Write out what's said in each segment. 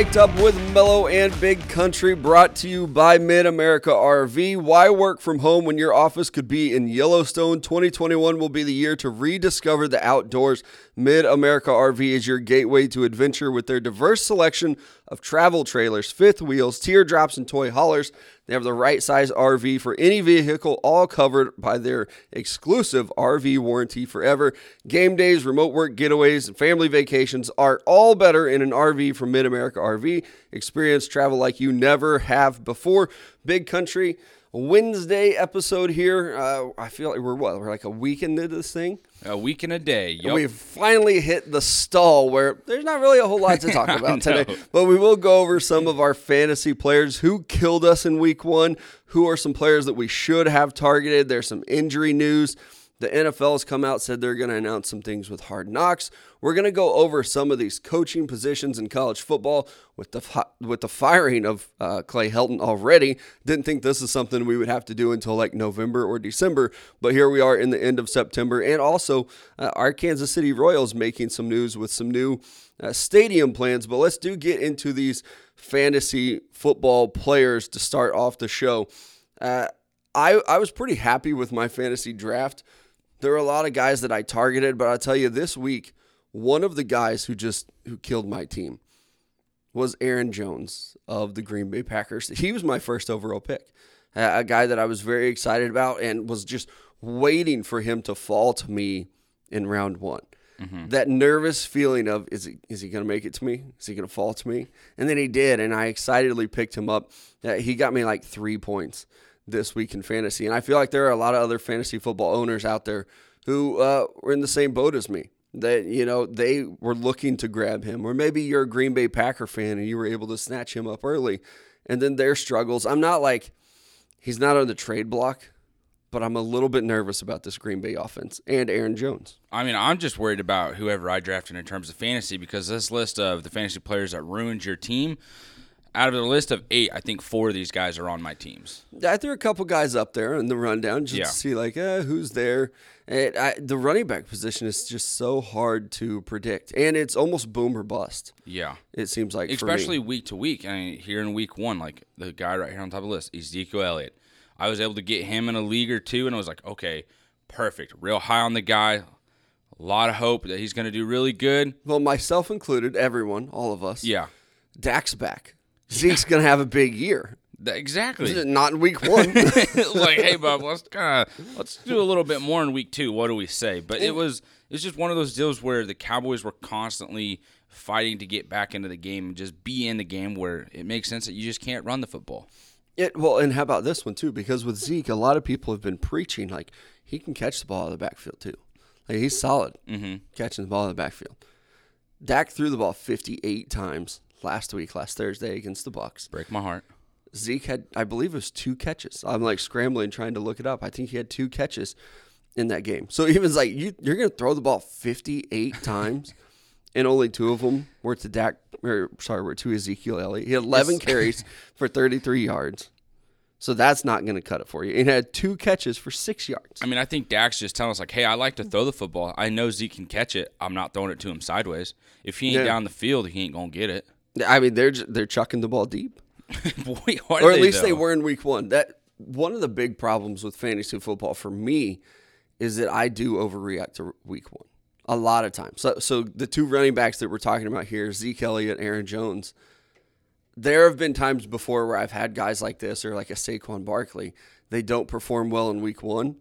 Up with Mellow and Big Country, brought to you by Mid America RV. Why work from home when your office could be in Yellowstone? 2021 will be the year to rediscover the outdoors. Mid America RV is your gateway to adventure with their diverse selection of travel trailers, fifth wheels, teardrops, and toy haulers. They have the right size RV for any vehicle, all covered by their exclusive RV warranty forever. Game days, remote work getaways, and family vacations are all better in an RV from Mid America RV. Experience travel like you never have before. Big Country Wednesday episode here. Uh, I feel like we're what? We're like a week into this thing. A week and a day. Yep. We've finally hit the stall where there's not really a whole lot to talk about today, but we will go over some of our fantasy players who killed us in week one, who are some players that we should have targeted. There's some injury news. The NFL has come out, said they're going to announce some things with hard knocks. We're going to go over some of these coaching positions in college football with the with the firing of uh, Clay Helton already. Didn't think this is something we would have to do until like November or December, but here we are in the end of September, and also uh, our Kansas City Royals making some news with some new uh, stadium plans. But let's do get into these fantasy football players to start off the show. Uh, I I was pretty happy with my fantasy draft. There were a lot of guys that I targeted, but I'll tell you this week, one of the guys who just who killed my team was Aaron Jones of the Green Bay Packers. He was my first overall pick. A guy that I was very excited about and was just waiting for him to fall to me in round one. Mm-hmm. That nervous feeling of is he is he going to make it to me? Is he going to fall to me? And then he did, and I excitedly picked him up. he got me like three points this week in fantasy. And I feel like there are a lot of other fantasy football owners out there who uh, were in the same boat as me. That, you know, they were looking to grab him. Or maybe you're a Green Bay Packer fan and you were able to snatch him up early. And then their struggles. I'm not like, he's not on the trade block, but I'm a little bit nervous about this Green Bay offense and Aaron Jones. I mean, I'm just worried about whoever I drafted in terms of fantasy because this list of the fantasy players that ruined your team out of the list of eight, I think four of these guys are on my teams. I threw a couple guys up there in the rundown just yeah. to see like eh, who's there. It, I, the running back position is just so hard to predict, and it's almost boom or bust. Yeah, it seems like especially week to week. I mean, here in week one, like the guy right here on top of the list, Ezekiel Elliott. I was able to get him in a league or two, and I was like, okay, perfect, real high on the guy. A lot of hope that he's going to do really good. Well, myself included, everyone, all of us. Yeah, Dak's back. Zeke's going to have a big year. Exactly. Not in week one. like, hey, Bob, let's kind of let's do a little bit more in week two. What do we say? But it was it's just one of those deals where the Cowboys were constantly fighting to get back into the game and just be in the game where it makes sense that you just can't run the football. It well, and how about this one too? Because with Zeke, a lot of people have been preaching like he can catch the ball in the backfield too. Like he's solid mm-hmm. catching the ball in the backfield. Dak threw the ball 58 times last week, last Thursday against the Bucs. Break my heart. Zeke had, I believe, it was two catches. I'm like scrambling trying to look it up. I think he had two catches in that game. So he was like, you, "You're going to throw the ball 58 times." and only two of them were to Dak, or sorry, were to Ezekiel Elliott. He had 11 carries for 33 yards. So that's not going to cut it for you. He had two catches for six yards. I mean, I think Dak's just telling us like, "Hey, I like to throw the football. I know Zeke can catch it. I'm not throwing it to him sideways. If he ain't yeah. down the field, he ain't gonna get it." I mean, they're they're chucking the ball deep, Boy, or at they, least though? they were in week one. That one of the big problems with fantasy football for me is that I do overreact to week one a lot of times. So, so the two running backs that we're talking about here, Zeke Elliott, Aaron Jones. There have been times before where I've had guys like this, or like a Saquon Barkley. They don't perform well in week one,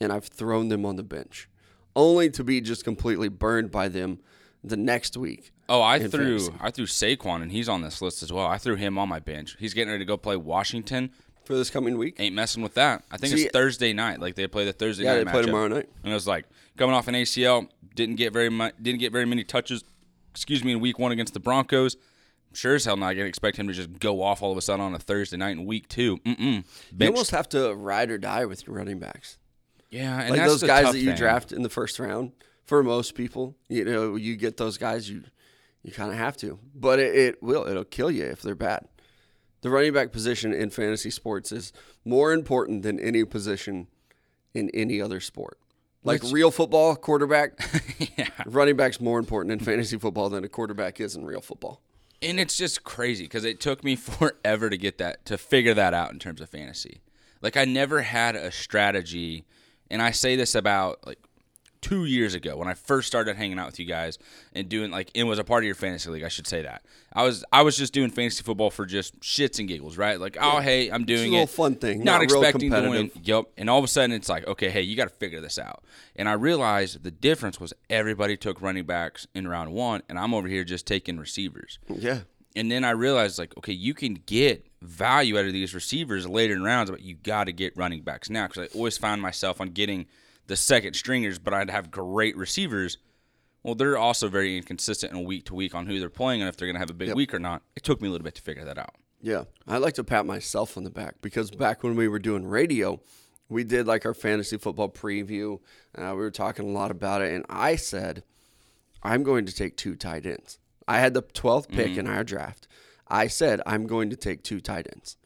and I've thrown them on the bench, only to be just completely burned by them the next week. Oh, I threw fantasy. I threw Saquon, and he's on this list as well. I threw him on my bench. He's getting ready to go play Washington for this coming week. Ain't messing with that. I think See, it's Thursday night. Like they play the Thursday yeah, night. Yeah, they play tomorrow night. And it was like coming off an ACL, didn't get very much, didn't get very many touches. Excuse me, in week one against the Broncos. Sure as hell not gonna expect him to just go off all of a sudden on a Thursday night in week two. Mm-mm. You almost have to ride or die with your running backs. Yeah, and like those guys that you thing. draft in the first round. For most people, you know, you get those guys you you kind of have to, but it, it will. It'll kill you if they're bad. The running back position in fantasy sports is more important than any position in any other sport. Like Which, real football, quarterback, yeah. running back's more important in fantasy football than a quarterback is in real football. And it's just crazy because it took me forever to get that to figure that out in terms of fantasy. Like I never had a strategy, and I say this about like two years ago when I first started hanging out with you guys and doing like it was a part of your fantasy league. I should say that I was I was just doing fantasy football for just shits and giggles, right? Like oh hey, I'm doing it's a little it, fun thing, not, not real expecting to win. Yep, and all of a sudden it's like okay, hey, you got to figure this out. And I realized the difference was everybody took running backs in round one, and I'm over here just taking receivers. Yeah. And then I realized, like, okay, you can get value out of these receivers later in rounds, but you got to get running backs now. Because I always found myself on getting the second stringers, but I'd have great receivers. Well, they're also very inconsistent and week to week on who they're playing and if they're going to have a big week or not. It took me a little bit to figure that out. Yeah, I like to pat myself on the back because back when we were doing radio, we did like our fantasy football preview. Uh, we were talking a lot about it, and I said, I'm going to take two tight ends. I had the 12th pick in our draft. I said, I'm going to take two tight ends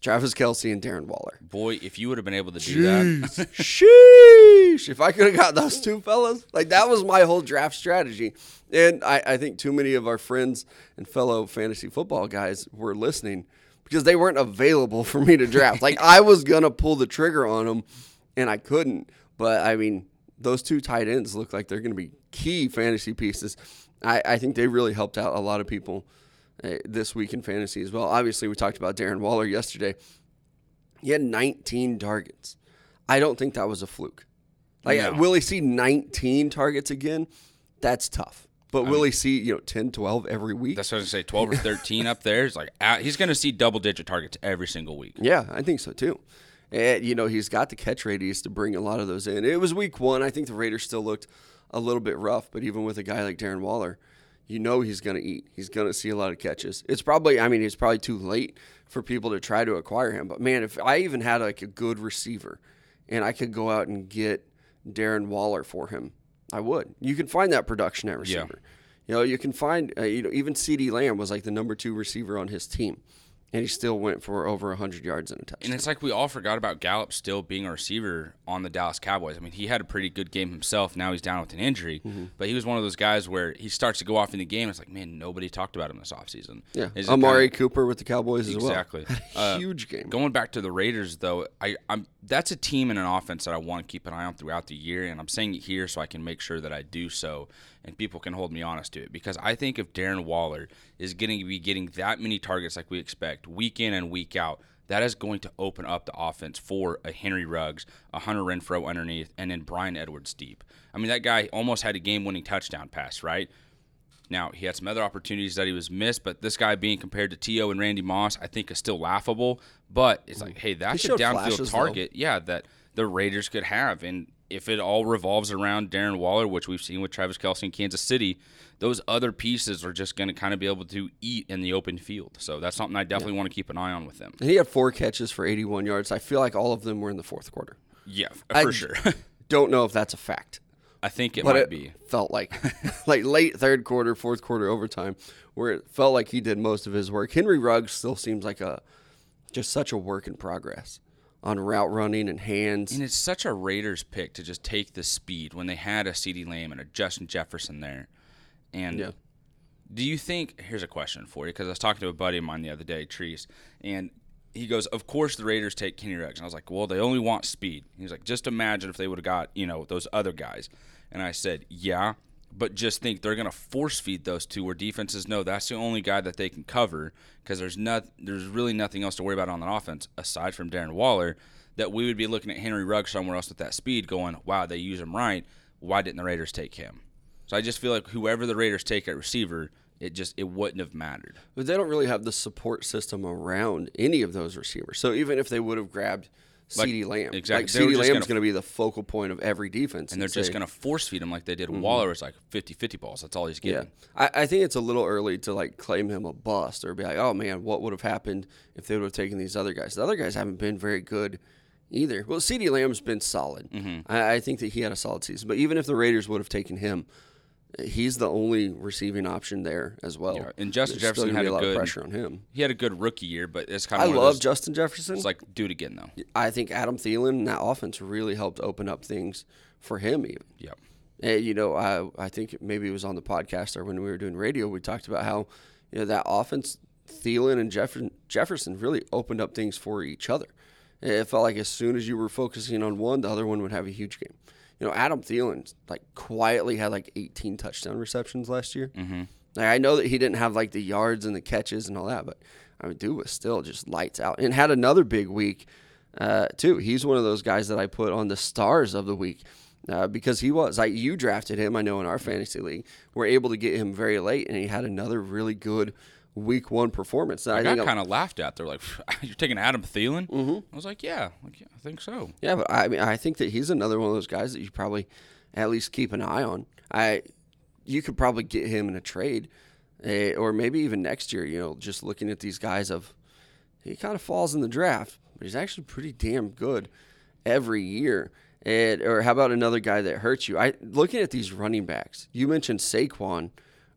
Travis Kelce and Darren Waller. Boy, if you would have been able to do that, Sheesh. If I could have got those two fellas, like that was my whole draft strategy. And I, I think too many of our friends and fellow fantasy football guys were listening because they weren't available for me to draft. like I was going to pull the trigger on them and I couldn't. But I mean, those two tight ends look like they're going to be key fantasy pieces. I, I think they really helped out a lot of people this week in fantasy as well. Obviously, we talked about Darren Waller yesterday. He had 19 targets. I don't think that was a fluke. Like, No. will he see 19 targets again? That's tough. But will he see, you know, 10, 12 every week? that's what I say, 12 or 13 up there. It's like, ah, he's going to see double digit targets every single week. Yeah, I think so too. And you know, he's got the catch radius to bring a lot of those in. It was week one. I think the Raiders still looked a little bit rough, but even with a guy like Darren Waller, you know he's going to eat. He's going to see a lot of catches. It's probably, I mean, it's probably too late for people to try to acquire him. But man, if I even had like a good receiver, and I could go out and get Darren Waller for him, I would. You can find that production at Yeah. receiver. You know, you can find, uh, you know, even CeeDee Lamb was like the number two receiver on his team, and he still went for over 100 yards and a touchdown. And it's like we all forgot about Gallup still being a receiver on the Dallas Cowboys. I mean, he had a pretty good game himself. Now he's down with an injury, Mm-hmm. but he was one of those guys where he starts to go off in the game. It's like, man, nobody talked about him this offseason. Yeah, Amari kinda- Cooper with the Cowboys as well. Exactly. Uh, Huge game. Going back to the Raiders, though, I, I'm that's a team and an offense that I want to keep an eye on throughout the year, and I'm saying it here so I can make sure that I do so, and people can hold me honest to it. Because I think if Darren Waller is going to be getting that many targets like we expect, week in and week out, that is going to open up the offense for a Henry Ruggs, a Hunter Renfrow underneath, and then Bryan Edwards deep. I mean, that guy almost had a game-winning touchdown pass, right? Now he had some other opportunities that he was missed, but this guy being compared to T.O. and Randy Moss, I think is still laughable. But it's mm. like, hey, that's a downfield flashes, though. target, yeah, that the Raiders could have. And if it all revolves around Darren Waller, which we've seen with Travis Kelce in Kansas City, those other pieces are just going to kind of be able to eat in the open field. So that's something I definitely want to keep an eye on with them. And he had four catches for 81 yards. I feel like all of them were in the fourth quarter. Yeah, I- for sure. Don't know if that's a fact, I think it but might it be. felt like like late third quarter, fourth quarter overtime, where it felt like he did most of his work. Henry Ruggs still seems like a just such a work in progress on route running and hands. And it's such a Raiders pick to just take the speed when they had a CeeDee Lamb and a Justin Jefferson there. And Yeah. do you think? Here's a question for you because I was talking to a buddy of mine the other day, Treese, and he goes, "Of course the Raiders take Kenny Ruggs." And I was like, "Well, they only want speed." He's like, "Just imagine if they would have got you know those other guys." And I said, "Yeah." But just think they're going to force feed those two, where defenses know that's the only guy that they can cover because there's not, there's really nothing else to worry about on that offense aside from Darren Waller. That we would be looking at Henry Ruggs somewhere else with that speed, going, "Wow, they use him right. Why didn't the Raiders take him?" So I just feel like whoever the Raiders take at receiver, it just it wouldn't have mattered. But they don't really have the support system around any of those receivers. So even if they would have grabbed Like- CeeDee Lamb, exactly. like were CeeDee Lamb's gonna- be the focal point of every defense. And they're just going to force feed him like they did Mm-hmm. Waller. It's like 50-50 balls. That's all he's Yeah, getting. I, I think it's a little early to like claim him a bust or be like, oh man, what would have happened if they would have taken these other guys? The other guys haven't been very good either. Well, CeeDee Lamb's been solid. Mm-hmm. I, I think that he had a solid season. But even if the Raiders would have taken him, he's the only receiving option there as well. Yeah, and Justin There's Jefferson had a a lot good- of pressure on him. He had a good rookie year, but it's kind I of one love of those, Justin Jefferson. It's like do it again though. I think Adam Thielen and that offense really helped open up things for him even. Yep. And, you know, I I think maybe it was on the podcast or when we were doing radio, we talked about how, you know, that offense, Thielen and Jefferson, Jefferson really opened up things for each other. It felt like as soon as you were focusing on one, the other one would have a huge game. You know, Adam Thielen like quietly had like 18 touchdown receptions last year. Mm-hmm. Like, I know that he didn't have like the yards and the catches and all that, but I mean, dude was still just lights out and had another big week uh, too. He's one of those guys that I put on the stars of the week. Uh, because he was like you drafted him, I know in our fantasy league, we're able to get him very late, and he had another really good week one performance. I, I got kind of laughed at. They're like, "You're taking Adam Thielen?" Mm-hmm. I was like, "Yeah, like, yeah, I think so." Yeah, but I mean, I think that he's another one of those guys that you probably at least keep an eye on. I, you could probably get him in a trade, uh, or maybe even next year. You know, just looking at these guys of, he kind of falls in the draft, but he's actually pretty damn good every year. And, or how about another guy that hurts you? I looking at these running backs. You mentioned Saquon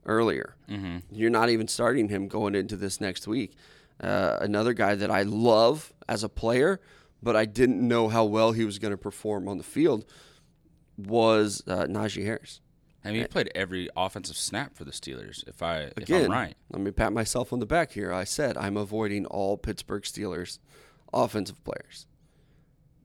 earlier. Mm-hmm. You're not even starting him going into this next week. Uh, another guy that I love as a player, but I didn't know how well he was going to perform on the field was uh, Najee Harris. I mean, he played every offensive snap for the Steelers. If I Again, if I'm right, let me pat myself on the back here. I said I'm avoiding all Pittsburgh Steelers offensive players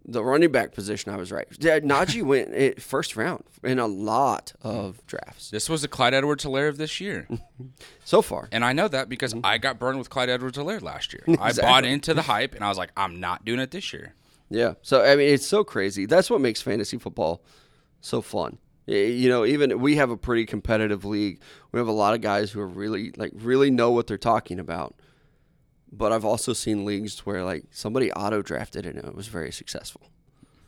the running back position, I was right. Yeah, Najee went first round in a lot of drafts. This was the Clyde Edwards Helaire of this year. so far. And I know that because mm-hmm. I got burned with Clyde Edwards Helaire last year. Exactly. I bought into the hype and I was like, I'm not doing it this year. Yeah. So, I mean, it's so crazy. That's what makes fantasy football so fun. You know, even we have a pretty competitive league. We have a lot of guys who are really, like, really know what they're talking about but I've also seen leagues where like somebody auto drafted and it was very successful.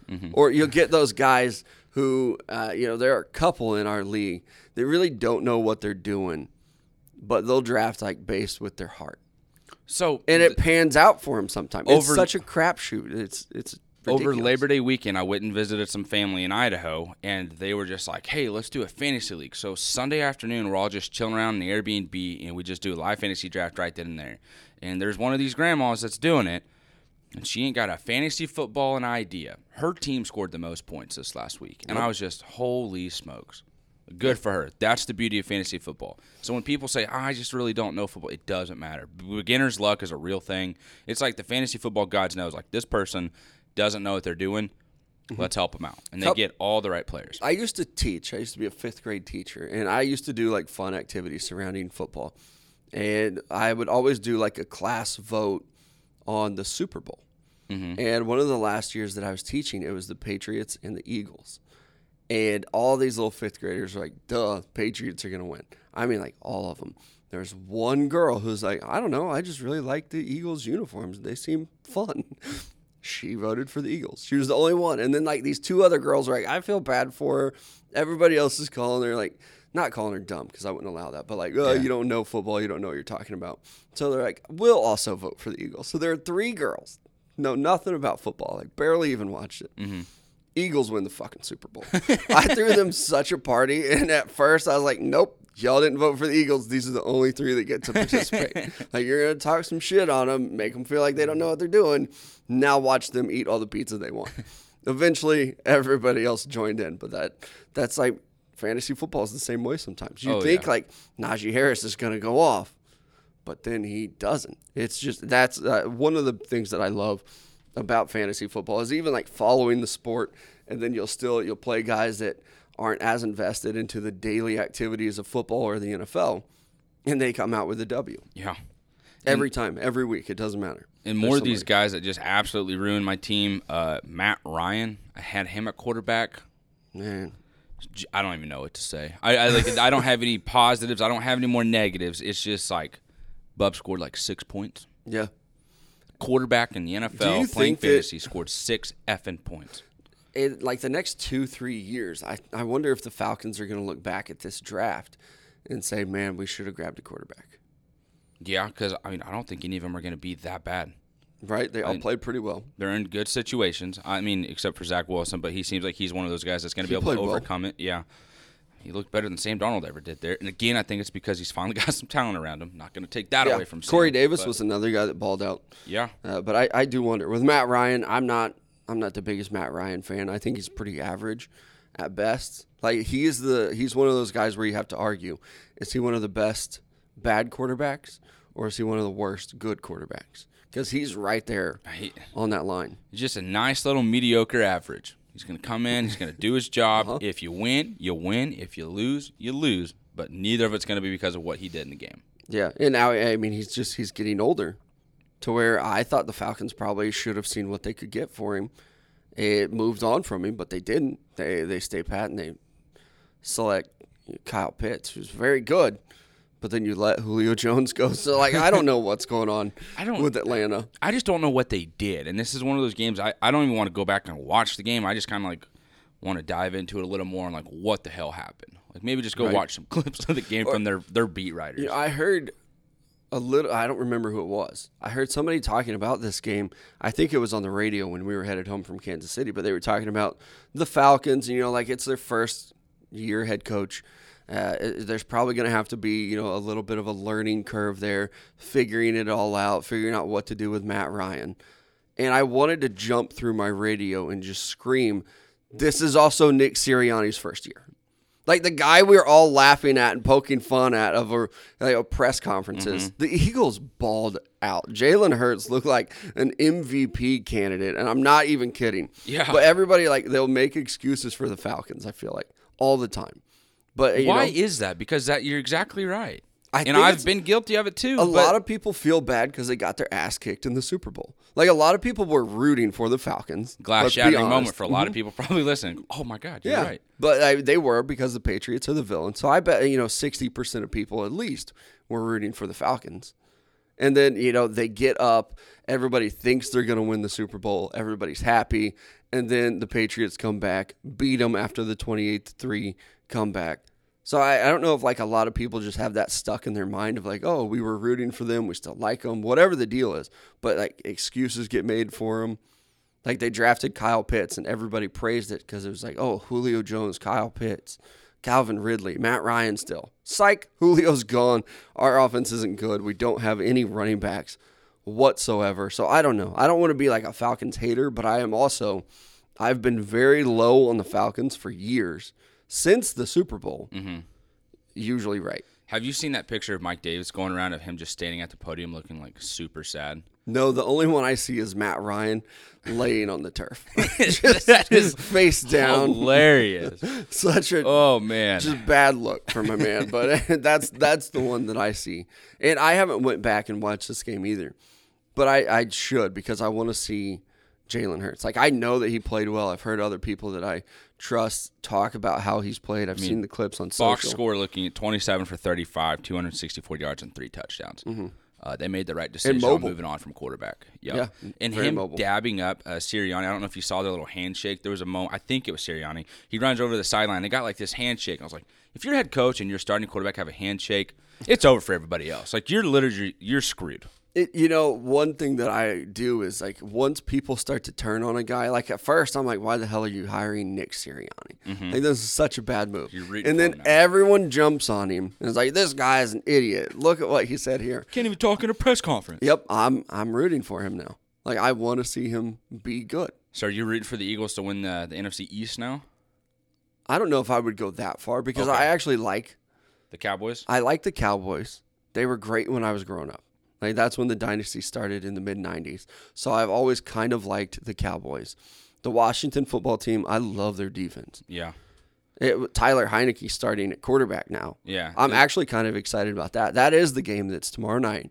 Mm-hmm. Or you'll get those guys who, uh, you know, there are a couple in our league they really don't know what they're doing, but they'll draft like based with their heart. So and it pans out for them sometimes. Over, it's such a crapshoot. It's it's Ridiculous. Over Labor Day weekend, I went and visited some family in Idaho, and they were just like, "Hey, let's do a fantasy league." So Sunday afternoon, we're all just chilling around in the Airbnb, and we just do a live fantasy draft right then and there. And there's one of these grandmas that's doing it, and she ain't got a fantasy football an idea. Her team scored the most points this last week, and I was just, "Holy smokes!" Good for her. That's the beauty of fantasy football. So when people say, I just really don't know football, it doesn't matter. Beginner's luck is a real thing. It's like the fantasy football gods knows, like this person doesn't know what they're doing, mm-hmm. let's help them out. And they help. get all the right players. I used to teach. I used to be a fifth grade teacher, and I used to do like fun activities surrounding football. And I would always do like a class vote on the Super Bowl. Mm-hmm. And one of the last years that I was teaching, it was the Patriots and the Eagles. And all these little fifth graders were like, duh, Patriots are going to win. I mean, like all of them. There's one girl who's like, I don't know, I just really like the Eagles uniforms. They seem fun she voted for the Eagles. She was the only one. And then like these two other girls were like, I feel bad for her. Everybody else is calling her like not calling her dumb because I wouldn't allow that, but like, oh, yeah. you don't know football, you don't know what you're talking about. So they're like, we'll also vote for the Eagles. So there are three girls, know nothing about football, like barely even watched it. Mm-hmm. Eagles win the fucking Super Bowl. I threw them such a party, and at first I was like, nope, y'all didn't vote for the Eagles. These are the only three that get to participate. like you're gonna talk some shit on them, make them feel like they don't know what they're doing. Now watch them eat all the pizza they want. Eventually, everybody else joined in, but that that's like fantasy football is the same way. Sometimes you oh, think yeah. like Najee Harris is gonna go off, but then he doesn't. It's just that's uh, one of the things that I love about fantasy football is even like following the sport, and then you'll still you'll play guys that aren't as invested into the daily activities of football or the NFL, and they come out with a W. Yeah. Every and, time, every week, it doesn't matter. And more of these guys that just absolutely ruined my team. Uh, Matt Ryan, I had him at quarterback. Man, I don't even know what to say. I, I like. I don't have any positives. I don't have any more negatives. It's just like, Bub scored like six points. Yeah. Quarterback in the NFL playing fantasy that, scored six effing points it, like the next two, three years, I, I wonder if the Falcons are going to look back at this draft and say, man, we should have grabbed a quarterback. Yeah, because I mean, I don't think any of them are going to be that bad. Right? They all I played pretty well. They're in good situations. I mean, except for Zach Wilson, but he seems like he's one of those guys that's going to be able to overcome well. it. Yeah. He looked better than Sam Darnold ever did there. And again, I think it's because he's finally got some talent around him. Not going to take that yeah. away from Sam. Corey Davis but, was another guy that balled out. Yeah. Uh, but I, I do wonder. With Matt Ryan, I'm not I'm not the biggest Matt Ryan fan. I think he's pretty average at best. Like he is the he's one of those guys where you have to argue is he one of the best bad quarterbacks or is he one of the worst good quarterbacks? Because he's right there He- on that line. He's just a nice little mediocre average. He's going to come in. He's going to do his job. Uh-huh. If you win, you win. If you lose, you lose. But neither of it's going to be because of what he did in the game. Yeah, and now I mean he's just he's getting older, to where I thought the Falcons probably should have seen what they could get for him. It moved on from him, but they didn't. They they stay pat and they select Kyle Pitts, who's very good. But then you let Julio Jones go. So like I don't know what's going on I don't- with Atlanta. I just don't know what they did. And this is one of those games I, I don't even want to go back and watch the game. I just kind of like want to dive into it a little more and like what the hell happened. Like maybe just go Right. watch some clips of the game from their their beat writers. You know, I heard a little. I don't remember who it was. I heard somebody talking about this game. I think it was on the radio when we were headed home from Kansas City. But they were talking about the Falcons. and You know, like it's their first year head coach. Uh, there's probably going to have to be, you know, a little bit of a learning curve there, figuring it all out, figuring out what to do with Matt Ryan. And I wanted to jump through my radio and just scream, "This is also Nick Sirianni's first year." Like the guy we were all laughing at and poking fun at over like, uh, press conferences. Mm-hmm. The Eagles balled out. Jalen Hurts looked like an MVP candidate, and I'm not even kidding. Yeah. But everybody like they'll make excuses for the Falcons. I feel like all the time. But Why know, is that? Because that you're exactly right. I and I've been guilty of it too. a lot of people feel bad because they got their ass kicked in the Super Bowl. Like a lot of people were rooting for the Falcons. glass shattering moment for a lot of mm-hmm. people probably listening. Oh my God, you're Yeah, right. but I, they were because the Patriots are the villain. So I bet you know sixty percent of people at least were rooting for the Falcons. And then you know they get up, everybody thinks they're going to win the Super Bowl, everybody's happy, and then the Patriots come back, beat them after the twenty-eight three comeback. So I, I don't know if like a lot of people just have that stuck in their mind of like, oh, we were rooting for them, we still like them, whatever the deal is. But like excuses get made for them. Like they drafted Kyle Pitts and everybody praised it because it was like, oh, Julio Jones, Kyle Pitts, Calvin Ridley, Matt Ryan still. Psych, Julio's gone. Our offense isn't good. We don't have any running backs whatsoever. So I don't know. I don't want to be like a Falcons hater, but I am also, I've been very low on the Falcons for years since the Super Bowl. Mm-hmm. Usually right. Have you seen that picture of Mike Davis going around of him just standing at the podium looking like super sad? No, the only one I see is Matt Ryan laying on the turf. that is face down. hilarious. Such a Oh man. just bad look for my man. But that's that's the one that I see, and I haven't went back and watched this game either. But I, I should because I want to see Jalen Hurts. Like I know that he played well. I've heard other people that I trust talk about how he's played. I've seen the clips on Box score looking at 27 for 35, 264 yards and three touchdowns. Uh, they made the right decision on moving on from quarterback. Yep. Yeah, and him mobile. dabbing up uh, Sirianni. I don't know if you saw their little handshake. There was a moment. I think it was Sirianni. He runs over to the sideline. They got like this handshake. I was like, if you're head coach and your starting quarterback have a handshake, it's over for everybody else. Like you're literally you're screwed. It, you know, one thing that I do is like once people start to turn on a guy, like at first I'm like, why the hell are you hiring Nick Sirianni? Like this is such a bad move. Mm-hmm. And then everyone jumps on him and is like, this guy is an idiot. Look at what he said here. Can't even talk in a press conference. Yep, I'm I'm rooting for him now. Like I want to see him be good. So are you rooting for the Eagles to win the, the NFC East now? I don't know if I would go that far because Okay. I actually like The Cowboys? I like the Cowboys. They were great when I was growing up. Like that's when the dynasty started in the mid '90s. So I've always kind of liked the Cowboys. The Washington football team, I love their defense. Yeah. It, Tyler Heinicke starting at quarterback now. Yeah. I'm actually kind of excited about that. That is the game that's tomorrow night.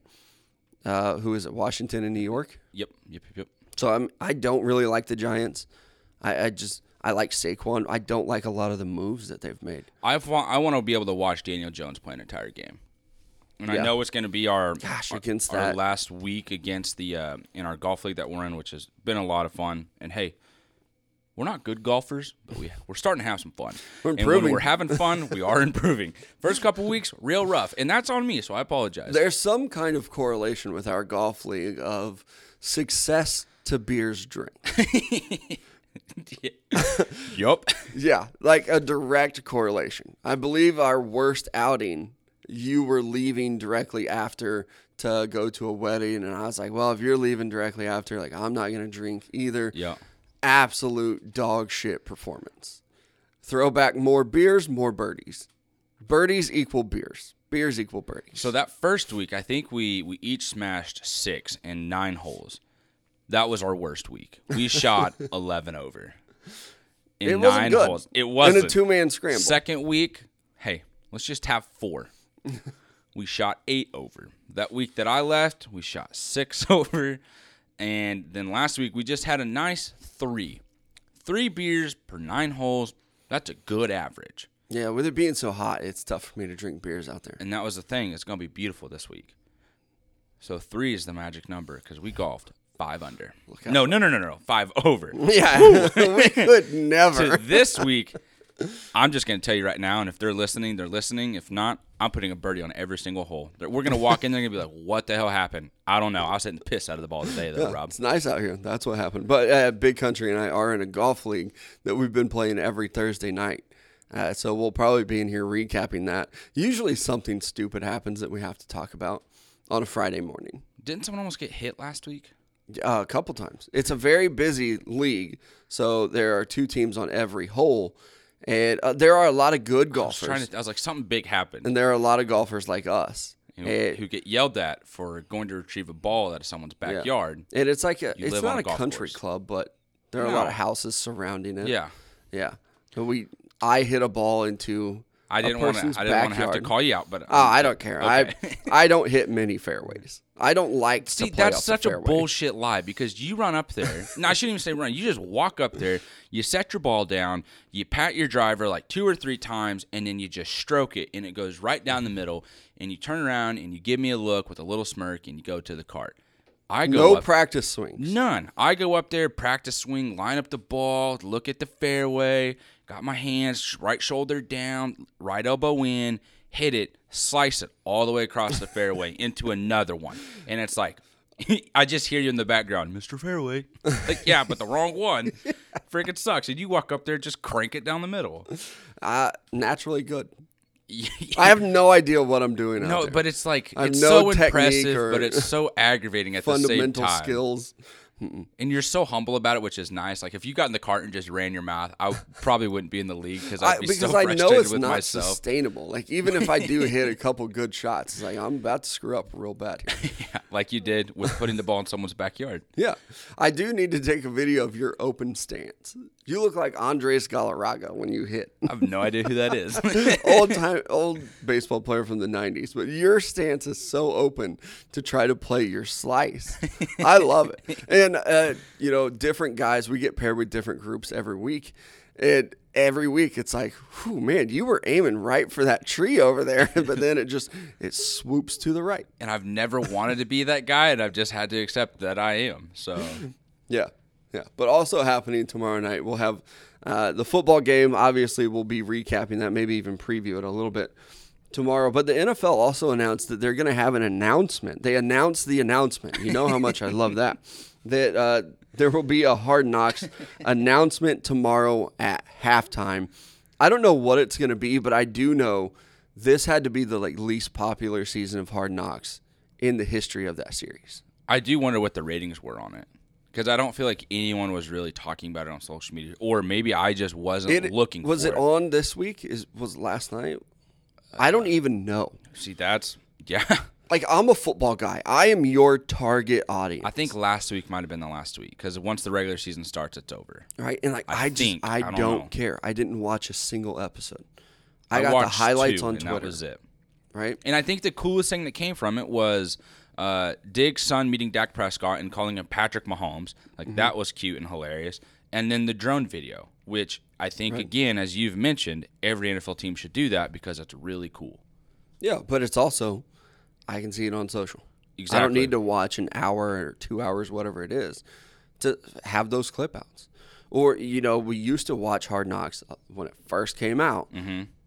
Uh, who is it? Washington and New York. Yep. Yep. Yep. So I'm I don't really like the Giants. I, I just I like Saquon. I don't like a lot of the moves that they've made. I want I want to be able to watch Daniel Jones play an entire game, and I know it's going to be our Gosh, our, against our last week against the uh, in our golf league that we're in, which has been a lot of fun. And hey, we're not good golfers, but we we're starting to have some fun. We're And when improving. we're having fun, we are improving. First couple weeks, real rough, and that's on me, so I apologize. There's some kind of correlation with our golf league of success to beers drink. yup. yeah, like a direct correlation. I believe our worst outing, you were leaving directly after to go to a wedding, and I was like, well, if you're leaving directly after, like I'm not gonna drink either. Yeah. absolute dog shit performance. Throw back more beers, more birdies. Birdies equal beers. Beers equal birdies. So that first week, I think we we each smashed six and nine holes. That was our worst week. We shot eleven over in it wasn't nine good. holes. It wasn't in a two man scramble. Second week, hey, let's just have four. we shot eight over. That week that I left, we shot six over. And then last week, we just had a nice three. Three beers per nine holes. That's a good average. yeah, with it being so hot, it's tough for me to drink beers out there. And that was the thing. It's going to be beautiful this week. So three is the magic number because we golfed five under. No, no, no, no, no. Five over. Yeah, we could never. this week, I'm just going to tell you right now, and if they're listening, they're listening. If not, I'm putting a birdie on every single hole. They're- We're going to walk in there and be like, what the hell happened? I don't know. I was hitting the piss out of the ball today, though, Rob. It's nice out here. That's what happened. But uh, Big Country and I are in a golf league that we've been playing every Thursday night. Uh, so we'll probably be in here recapping that. Usually something stupid happens that we have to talk about on a Friday morning. Didn't someone almost get hit last week? Uh, a couple times. It's a very busy league, so there are two teams on every hole, and uh, there are a lot of good I was, golfers, trying to, I was like, something big happened. and there are a lot of golfers like us. You know, and, who get yelled at for going to retrieve a ball out of someone's backyard. and it's like a, it's not a a country course. club, but there are a lot of houses surrounding it. Yeah. yeah. So we, I hit a ball into I didn't want to. I didn't want to have to call you out, but Oh, um, I don't care. Okay. I I don't hit many fairways. I don't like See, to play that's such a bullshit lie because you run up there. no, I shouldn't even say run. You just walk up there, you set your ball down, you pat your driver like two or three times, and then you just stroke it, and it goes right down the mm-hmm. middle. And you turn around and you give me a look with a little smirk, and you go to the cart. I go No up, practice swings. none. I go up there, practice swing, line up the ball, look at the fairway, got my hands right shoulder down, right elbow in, hit it, slice it all the way across the fairway into another one. And it's like, I just hear you in the background, Mr. Fairway. Like, yeah, but the wrong one. Freaking sucks. And you walk up there, just crank it down the middle. Uh, naturally good. I have no idea what I'm doing. out no, there. but it's like, it's no so impressive, but it's so aggravating at the same fundamental time. Skills. And you're so humble about it, which is nice. Like if you got in the cart and just ran your mouth, I probably wouldn't be in the league because I'd I, be because so I frustrated know it's with not myself. sustainable. Like even if I do hit a couple good shots, it's like I'm about to screw up real bad here. Yeah, like you did with putting the ball in someone's backyard. yeah, I do need to take a video of your open stance. You look like Andres Galarraga when you hit. I have no idea who that is. old time old baseball player from the 90s but your stance is so open to try to play your slice i love it and uh, you know different guys we get paired with different groups every week and every week it's like whew, man you were aiming right for that tree over there but then it just it swoops to the right and I've never wanted to be that guy, and I've just had to accept that I am. So Yeah, yeah. But also happening tomorrow night, we'll have uh, the football game. Obviously, we'll be recapping that, maybe even preview it a little bit tomorrow. But the NFL also announced that they're going to have an announcement. They announced the announcement. You know how much I love that. That uh, there will be a Hard Knocks announcement tomorrow at halftime. I don't know what it's going to be, but I do know this had to be the like least popular season of Hard Knocks in the history of that series. I do wonder what the ratings were on it because I don't feel like anyone was really talking about it on social media, or maybe I just wasn't It, looking. was for it on this week? Is was last night? I don't even know. See, that's yeah. Like I'm a football guy. I am your target audience. I think last week might have been the last week because once the regular season starts, it's over. right, and like I, I just think. I, I don't, don't care. I didn't watch a single episode. I, got the highlights two, on Twitter. That was it. Right? And I think the coolest thing that came from it was uh, Diggs' son meeting Dak Prescott and calling him Patrick Mahomes. Like Mm-hmm. that was cute and hilarious. And then the drone video, which I think again, as you've mentioned, every NFL team should do that because that's really cool. Yeah, but it's also I can see it on social. I don't need to watch an hour or two hours, whatever it is, to have those clip outs. Or you know, we used to watch Hard Knocks uh, when it first came out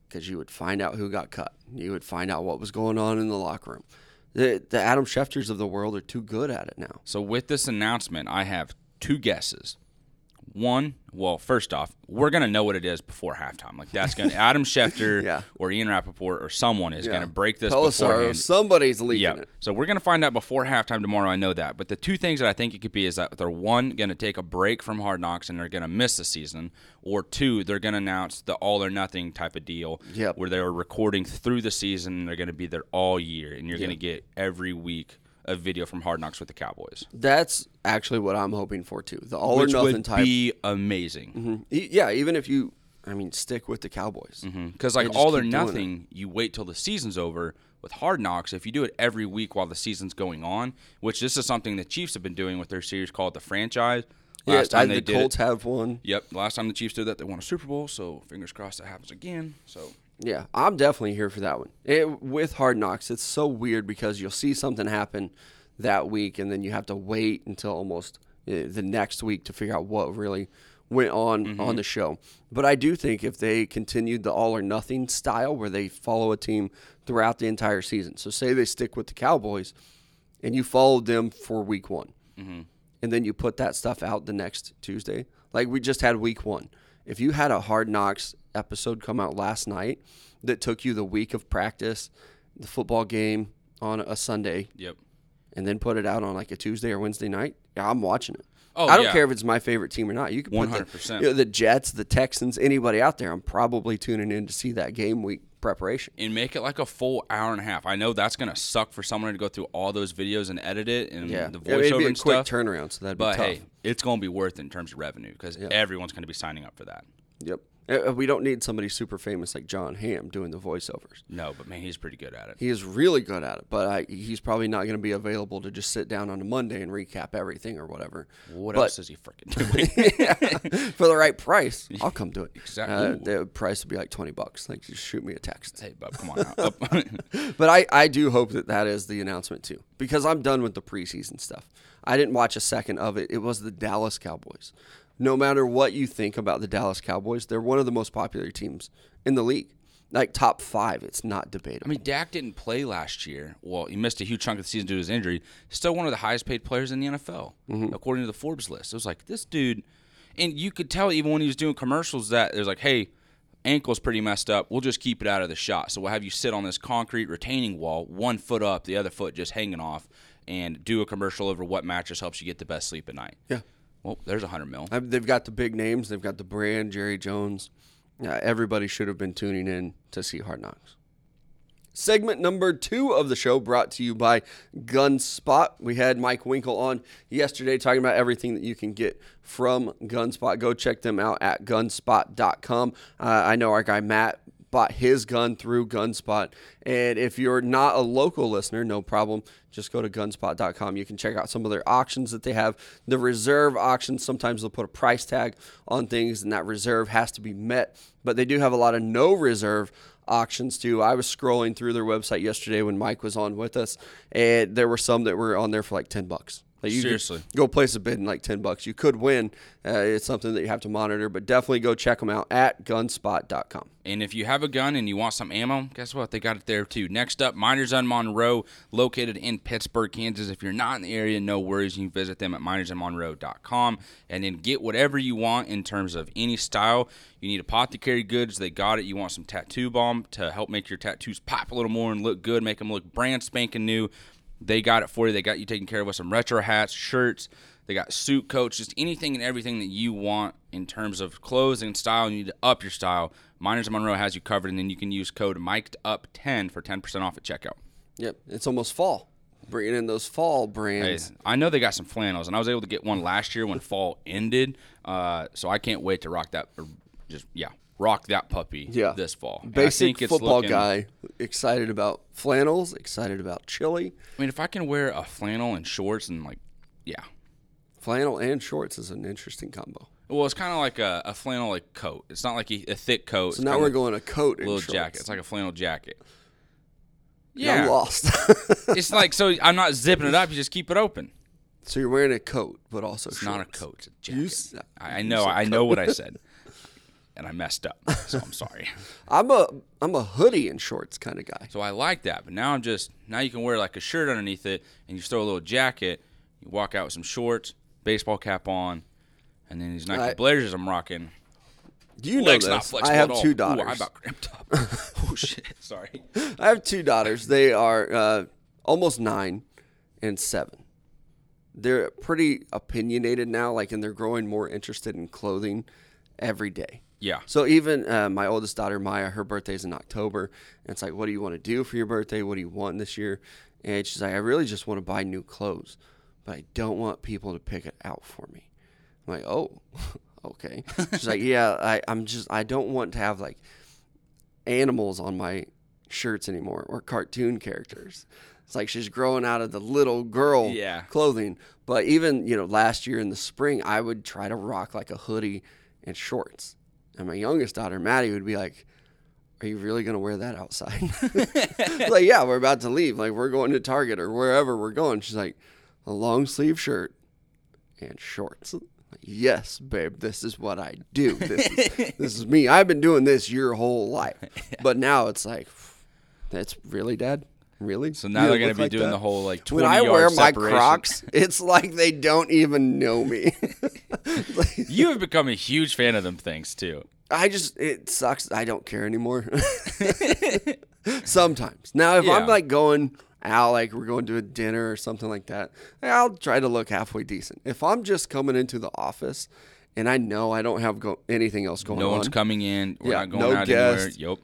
because you would find out who got cut. You would find out what was going on in the locker room. The the Adam Schefters of the world are too good at it now. So with this announcement, I have two guesses. One, well, first off, we're gonna know what it is before halftime. Like that's gonna Adam Schefter Yeah. or Ian Rapoport or someone is Yeah. gonna break this somebody's leaking Yeah. it. So we're gonna find out before halftime tomorrow. I know that. But the two things that I think it could be is that they're one gonna take a break from Hard Knocks and they're gonna miss the season, or two they're gonna announce the all or nothing type of deal, Yep. where they're recording through the season. and They're gonna be there all year, and you're gonna get every week a video from Hard Knocks with the Cowboys, That's actually what I'm hoping for too. The all which or nothing would type. be amazing. Mhm. E- Yeah, even if you, I mean, stick with the Cowboys. Because like And just all or keep doing it. nothing, you wait till the season's over. With Hard Knocks, if you do it every week while the season's going on, which this is something the Chiefs have been doing with their series called the franchise. Yeah, Last time I- they the did Colts it, have one. yep. Last time the Chiefs did that, they won a Super Bowl. So fingers crossed that happens again. So Yeah, I'm definitely here for that one. It, with Hard Knocks, it's so weird because you'll see something happen that week, and then you have to wait until almost uh, the next week to figure out what really went on Mm-hmm. on the show. But I do think if they continued the all or nothing style, where they follow a team throughout the entire season. So say they stick with the Cowboys, and you followed them for week one, Mm-hmm. and then you put that stuff out the next Tuesday. Like we just had week one. If you had a Hard Knocks episode come out last night that took you the week of practice, the football game on a Sunday, yep. and then put it out on like a Tuesday or Wednesday night, yeah, I'm watching it. Oh, I don't yeah. care if it's my favorite team or not. You can put the, 100%. you know, the Jets, the Texans, anybody out there. I'm probably tuning in to see that game week preparation. And make it like a full hour and a half. I know that's gonna suck for someone to go through all those videos and edit it and Yeah, the Yeah, it'd voiceover be a and quick stuff. turnaround, so that'd be but tough. hey, it's gonna be worth it in terms of revenue because everyone's gonna be signing up for that. Yep. Uh, We don't need somebody super famous like Jon Hamm doing the voiceovers. No, but man, he's pretty good at it. He is really good at it, but I, he's probably not going to be available to just sit down on a Monday and recap everything or whatever. What But- else is he freaking doing? For the right price, I'll come do it. Exactly. Uh, the price would be like twenty bucks. Like just shoot me a text. hey, bub, come on. Up. But I, I do hope that that is the announcement too, because I'm done with the preseason stuff. I didn't watch a second of it. It was the Dallas Cowboys. No matter what you think about the Dallas Cowboys, they're one of the most popular teams in the league. Like top five, it's not debatable. I mean, Dak didn't play last year. Well, he missed a huge chunk of the season due to his injury. Still one of the highest paid players in the NFL, Mm-hmm. according to the Forbes list. It was like this dude, and you could tell even when he was doing commercials that there's like, hey, ankle's pretty messed up. We'll just keep it out of the shot. So we'll have you sit on this concrete retaining wall, one foot up, the other foot just hanging off, and do a commercial over what mattress helps you get the best sleep at night. yeah. Well, there's a hundred mil. I they've got the big names. They've got the brand, Jerry Jones. Yeah, everybody should have been tuning in to see Hard Knocks. Segment number two of the show brought to you by Gunspot. We had Mike Winkle on yesterday talking about everything that you can get from Gunspot. Go check them out at gunspot.com. Uh, I know our guy Matt bought his gun through Gunspot. And if you're not a local listener, no problem. Just go to gunspot.com. You can check out some of their auctions that they have. The reserve auctions, sometimes they'll put a price tag on things, and that reserve has to be met. But they do have a lot of no reserve auctions too. I was scrolling through their website yesterday when Mike was on with us, and there were some that were on there for like 10 bucks. Like you Seriously. go place a bid in like 10 bucks. You could win. Uh, it's something that you have to monitor, but definitely go check them out at gunspot.com. And if you have a gun and you want some ammo, guess what? They got it there too. Next up, Miners on Monroe, located in Pittsburgh, Kansas. If you're not in the area, no worries. You can visit them at minersandmonroe.com and then get whatever you want in terms of any style. You need apothecary goods, they got it. You want some tattoo balm to help make your tattoos pop a little more and look good, make them look brand spanking new. They got it for you. They got you taken care of with some retro hats, shirts. They got suit coats, just anything and everything that you want in terms of clothes and style. And you need to up your style. Miners of Monroe has you covered, and then you can use code MICED10 for 10% off at checkout. Yep, it's almost fall. Bringing in those fall Hey, brands. I know they got some flannels, and I was able to get one last year when fall ended. Uh, so I can't wait to rock that. Or just yeah, rock that puppy. Yeah. this fall. And Basic think it's football looking- guy, excited about flannels, excited about chili. I mean, if I can wear a flannel and shorts and like, yeah. Flannel and shorts is an interesting combo. Well, it's kind of like a, a flannel like coat. It's not like a, a thick coat. So It's now we're going a coat and little shorts. jacket. It's like a flannel jacket. I'm Yeah, lost. it's like so. I'm not zipping it up. You just keep it open. so you're wearing a coat, but also It's not a coat. It's a jacket. You I, I know. I know what I said, and I messed up. So I'm sorry. I'm a I'm a hoodie and shorts kind of guy. So I like that. But now I'm just now you can wear like a shirt underneath it, and you throw a little jacket. You walk out with some shorts, baseball cap on, And then these Nike I- Blazers I'm rocking. Do you know Legs not this? I have two Ooh, daughters. I about cramped up. oh shit! Sorry. I have two daughters. They are uh, almost nine and seven. They're pretty opinionated now, like, and they're growing more interested in clothing every day. Yeah. So even uh, my oldest daughter Maya, her birthday's in October, and it's like, what do you want to do for your birthday? What do you want this year? And she's like, I really just want to buy new clothes, but I don't want people to pick it out for me. I'm like, oh, okay. She's like, yeah, I, I'm just, I don't want to have like animals on my shirts anymore or cartoon characters. It's like she's growing out of the little girl Yeah. clothing. But even, you know, last year in the spring, I would try to rock like a hoodie and shorts. And my youngest daughter, Maddie, would be like, Are you really going to wear that outside? like, yeah, we're about to leave. Like, we're going to Target or wherever we're going. She's like, A long sleeve shirt and shorts. Like, yes, babe, this is what I do. This is, this is me. I've been doing this your whole life. But now it's like, That's really, Dad? Really? So now they're gonna be doing the whole like 20 when I wear my separation. Crocs, it's like they don't even know me. You have become a huge fan of them things too. I just it sucks. I don't care anymore. Sometimes now, if Yeah. I'm like going out, like we're going to a dinner or something like that, I'll try to look halfway decent. If I'm just coming into the office and I know I don't have go- anything else going on, No on, one's coming in. We're Yeah, not going no out anywhere. Yep.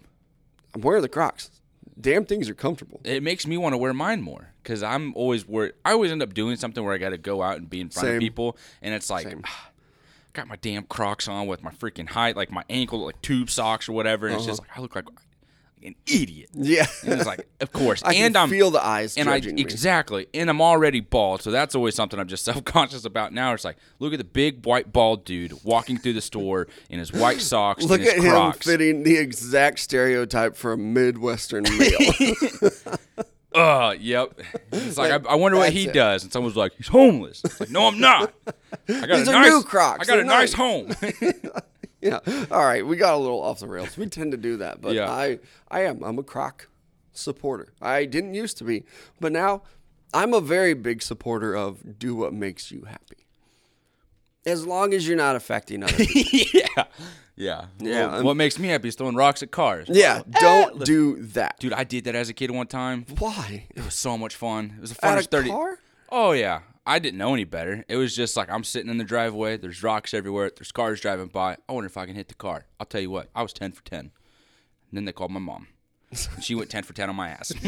I'm wearing the Crocs. Damn things are comfortable. It makes me want to wear mine more because I'm always worried. I always end up doing something where I got to go out and be in front Same. of people, and it's like, ah, got my damn Crocs on with my freaking height, like my ankle, like tube socks or whatever, and it's just Uh-huh. like I look like an idiot. Yeah, And it's like, of course, I and I'm feel the eyes and I me. exactly, and I'm already bald, so that's always something I'm just self conscious about. Now it's like, look at the big white bald dude walking through the store in his white socks Look and his at him fitting the exact stereotype for a Midwestern male. Uh, yep. It's like, I, I wonder what he it. does, and someone's like, he's homeless. It's like, no, I'm not. I got These a nice, new Crocs. I got a They're nice nice. home. yeah. All right, we got a little off the rails. We tend to do that, but Yeah. I I am I'm a Croc supporter. I didn't used to be, but now I'm a very big supporter of do what makes you happy. As long as you're not affecting other people. yeah, yeah, Yeah, Well, what makes me happy is throwing rocks at cars. yeah, eh, don't do that. dude, I did that as a kid one time. Why? It was so much fun. It was the At funnest a thirty. car? Oh yeah, I didn't know any better. It was just like I'm sitting in the driveway. There's rocks everywhere. There's cars driving by. I wonder if I can hit the car. I'll tell you what. I was ten for ten. And then they called my mom. She went ten for ten on my ass.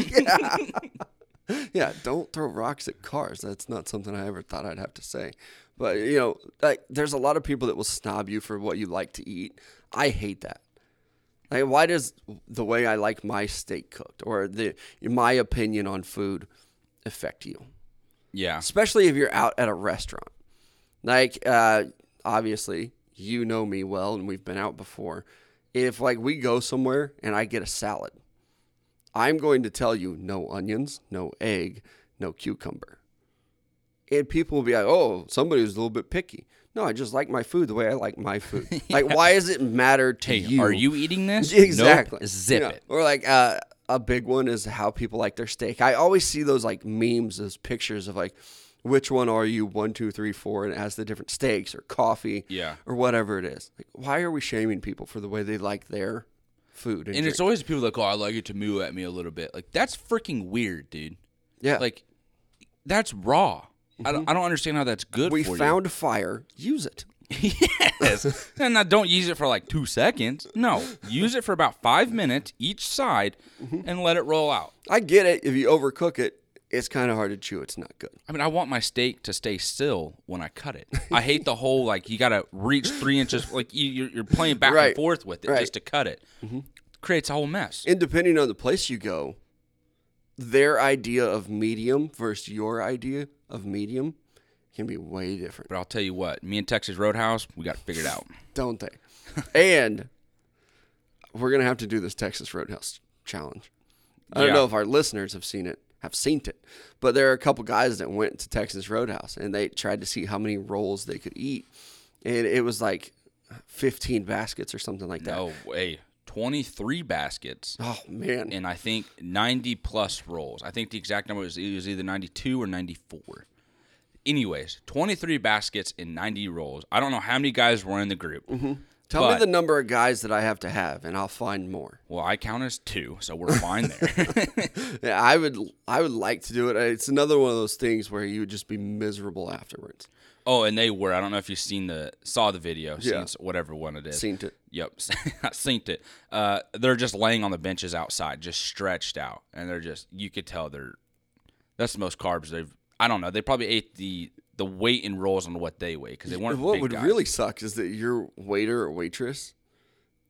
Yeah, don't throw rocks at cars. That's not something I ever thought I'd have to say. But you know, like there's a lot of people that will snob you for what you like to eat. I hate that. Like, why does the way I like my steak cooked or the my opinion on food affect you? Yeah, Especially if you're out at a restaurant. Like, uh, obviously, you know me well, and we've been out before. If like we go somewhere and I get a salad, I'm going to tell you no onions, no egg, no cucumber. And people will be like, "Oh, somebody who's a little bit picky." No, I just like my food the way I like my food. Like, why does it matter to Hey, you? are you eating this? Exactly. Nope. Zip Yeah. it. Or like uh, a big one is how people like their steak. I always see those like memes, those pictures of like, which one are you? One, two, three, four, and it has the different steaks or coffee, Yeah. or whatever it is. Like, why are we shaming people for the way they like their food? And, And it's always people like, oh, I like it to moo at me a little bit. Like that's freaking weird, dude. yeah. Like that's raw. I, mm-hmm. don't, I don't understand how that's good we found fire. Use it. yes. and now don't use it for like two seconds. No, use it for about five minutes each side, Mm-hmm. and let it roll out. I get it. If you overcook it, it's kind of hard to chew. It's not good. I mean, I want my steak to stay still when I cut it. I hate the whole like you got to reach three inches, like you, you're, you're playing back and forth with it Right. just to cut it. Creates a whole mess. And depending on the place you go, their idea of medium versus your idea of medium can be way different, But I'll tell you what, me and Texas Roadhouse, we got it figured out. don't they? and we're gonna have to do this Texas Roadhouse challenge. I don't Yeah. know if our listeners have seen it, have seen it, but there are a couple guys that went to Texas Roadhouse and they tried to see how many rolls they could eat, and it was like fifteen baskets or something like that. No way. 23 baskets. Oh man, and I think 90 plus rolls. I think the exact number was, it was either 92 or 94. Anyways, 23 baskets in 90 rolls. I don't know how many guys were in the group. Tell But- me the number of guys that I have to have, and I'll find more. Well, I count as two, so we're fine there. Yeah, I would. I would like to do it. It's another one of those things where you would just be miserable afterwards. oh, and they were. I don't know if you've seen the saw the video, Yeah. seen whatever one it is. Seen it. Yep, I synced it. Uh, they're just laying on the benches outside, just stretched out, and they're just. You could tell they're. That's the most carbs they've. I don't know. They probably ate the the weight in rolls on what they weigh because they weren't. What would guys. really suck is that your waiter or waitress.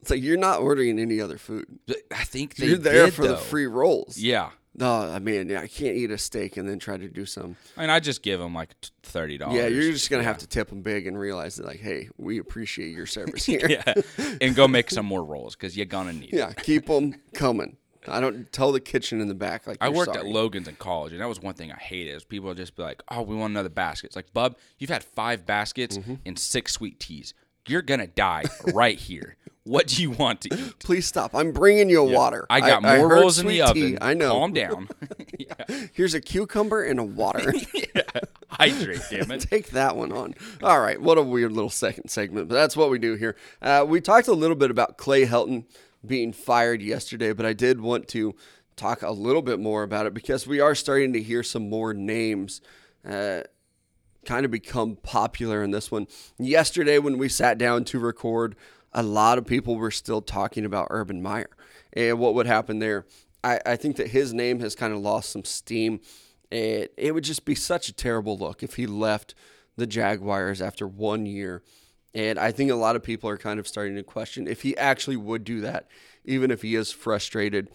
It's like you're not ordering any other food. I think they You're there did, for the free rolls. Yeah, No, I mean, I can't eat a steak and then try to do some. I mean, I just give them like thirty dollars. Yeah, you're just gonna have to tip them big and realize that, like, hey, we appreciate your service here. yeah, and go make some more rolls because you're gonna need. it. Yeah, keep them coming. I don't tell the kitchen in the back like I worked sorry. at Logan's in college, and that was one thing I hated. Is people would just be like, "Oh, we want another basket." It's like, "Bub, you've had five baskets Mm-hmm. and six sweet teas. You're gonna die right here. What do you want to eat?" Please stop. I'm bringing you a water. I got I more heard rolls in the sweet tea. oven. I know. Calm down. yeah. Here's a cucumber and a water. Hydrate, damn it. Take that one on. All right. What a weird little second segment, but that's what we do here. Uh, we talked a little bit about Clay Helton being fired yesterday, but I did want to talk a little bit more about it because we are starting to hear some more names. Uh, kind of become popular in this one. Yesterday, when we sat down to record, a lot of people were still talking about Urban Meyer and what would happen there. I, I think that his name has kind of lost some steam. It, it would just be such a terrible look if he left the Jaguars after one year. And I think a lot of people are kind of starting to question if he actually would do that, even if he is frustrated.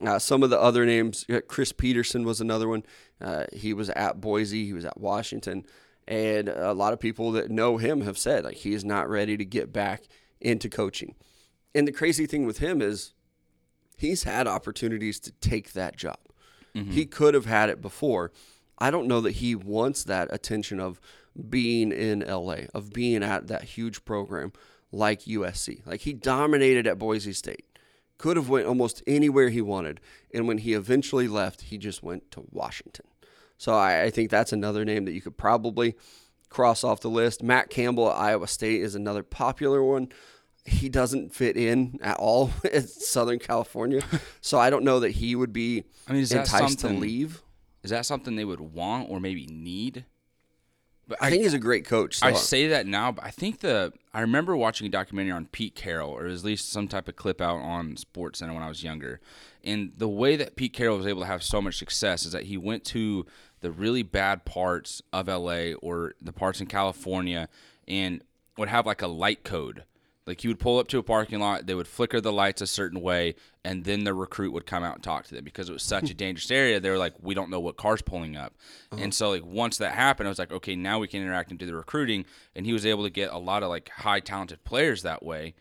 Uh, some of the other names, uh, Chris Petersen was another one. Uh, he was at Boise, he was at Washington, and a lot of people that know him have said like he is not ready to get back into coaching. And the crazy thing with him is he's had opportunities to take that job. He could have had it before. I don't know that he wants that attention of being in LA, of being at that huge program like USC. Like he dominated at Boise State. Could have went almost anywhere he wanted. And when he eventually left, he just went to Washington. So I, I think that's another name that you could probably cross off the list. Matt Campbell at Iowa State is another popular one. He doesn't fit in at all in Southern California. so I don't know that he would be I mean, is that enticed to leave. Is that something they would want or maybe need? But I think he's a great coach. So I say that now, but I think the I remember watching a documentary on Pete Carroll, or at least some type of clip out on Sports Center when I was younger. And the way that Pete Carroll was able to have so much success is that he went to the really bad parts of LA or the parts in California and would have like a light code. Like he would pull up to a parking lot, they would flicker the lights a certain way, and then the recruit would come out and talk to them because it was such a dangerous area. They were like, we don't know what car's pulling up, and so like once that happened, I was like, okay, now we can interact and do the recruiting, and he was able to get a lot of like high talented players that way.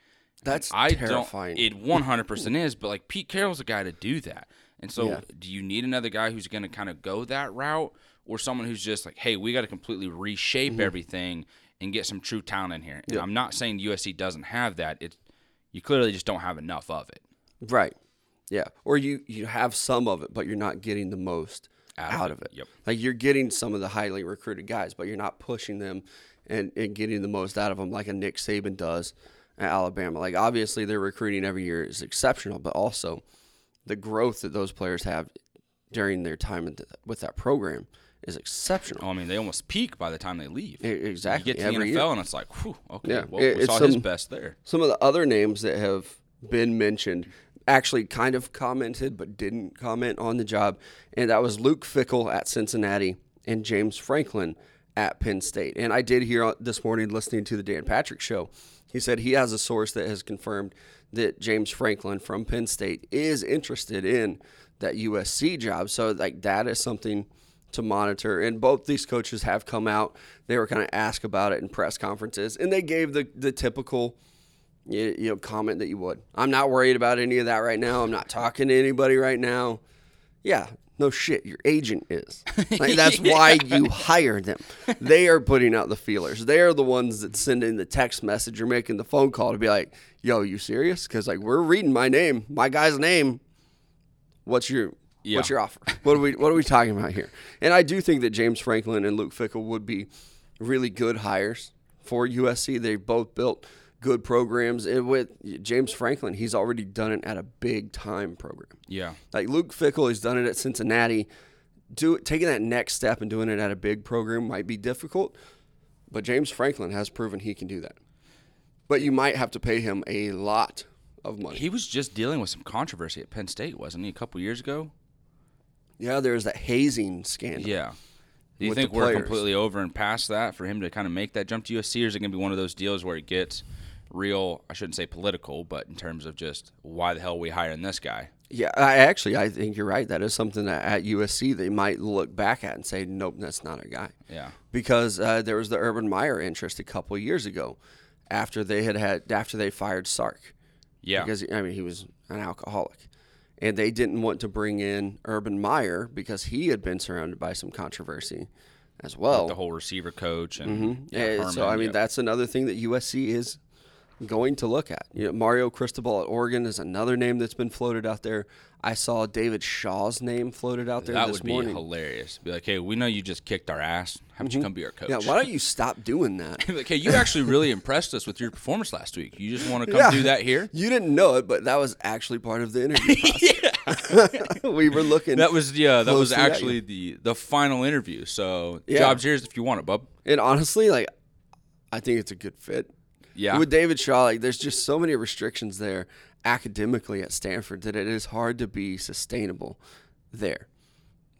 that's I terrifying. don't. It one hundred percent is, but like Pete Carroll's the guy to do that. And so, Yeah. do you need another guy who's going to kind of go that route, or someone who's just like, hey, we got to completely reshape Mm-hmm. everything and get some true talent in here? And I'm not saying USC doesn't have that. It's you clearly just don't have enough of it. Right. Yeah. Or you you have some of it, but you're not getting the most Out out, of it. it. Yep. Like you're getting some of the highly recruited guys, but you're not pushing them and, and getting the most out of them like a Nick Saban does at Alabama. Like obviously their recruiting every year is exceptional, but also the growth that those players have during their time with that program is exceptional. Oh, I mean, they almost peak by the time they leave. E- exactly. You get to the NFL, year. and it's like, whew, okay, Yeah, well, it- we it's saw his best there. Some of the other names that have been mentioned actually kind of commented but didn't comment on the job, and that was Luke Fickell at Cincinnati and James Franklin at Penn State. And I did hear uh, this morning listening to the Dan Patrick show, he said he has a source that has confirmed that James Franklin from Penn State is interested in that USC job. So like that is something to monitor. And both these coaches have come out. They were kind of asked about it in press conferences, and they gave the the typical you, you know comment that you would. I'm not worried about any of that right now. I'm not talking to anybody right now. Yeah, no shit. Your agent is. Like, that's why you hire them. They are putting out the feelers. They are the ones that send in the text message or making the phone call to be like, "Yo, you serious?" Because like we're reading my name, my guy's name. What's your Yeah. What's your offer? What are we What are we talking about here? And I do think that James Franklin and Luke Fickell would be really good hires for USC. They both built good programs. And with James Franklin, he's already done it at a big time program. Yeah. Like Luke Fickell has done it at Cincinnati. Do taking that next step and doing it at a big program might be difficult, but James Franklin has proven he can do that. But you might have to pay him a lot of money. He was just dealing with some controversy at Penn State, wasn't he, a couple years ago? Yeah, there's that hazing scandal. Yeah. Do you think we're completely over and past that for him to kind of make that jump to USC, or is it going to be one of those deals where it gets real? I shouldn't say political, but in terms of just why the hell are we hiring this guy? Yeah, I actually I think you're right. That is something that at USC they might look back at and say, nope, that's not a guy. Yeah. because uh, there was the Urban Meyer interest a couple of years ago after they had had after they fired Sark. Yeah. because I mean he was an alcoholic, and they didn't want to bring in Urban Meyer because he had been surrounded by some controversy as well. the whole receiver coach and mm-hmm. yeah, Yeah, so Herman, I mean yeah. that's another thing that USC is going to look at. You know, Mario Cristobal at Oregon is another name that's been floated out there. I saw David Shaw's name floated out there that this would be morning. hilarious. Be like, hey, we know you just kicked our ass. How about you come be our coach? Mm-hmm. Yeah, why don't you stop doing that? like, hey, you actually really impressed us with your performance last week. You just want to come Yeah. do that here? You didn't know it, but that was actually part of the interview process. we were looking. That was yeah, that was actually the the final interview. So Yeah. jobs yours if you want it, bub. and honestly, like, I think it's a good fit. Yeah. With David Shaw, like, there's just so many restrictions there academically at Stanford that it is hard to be sustainable there.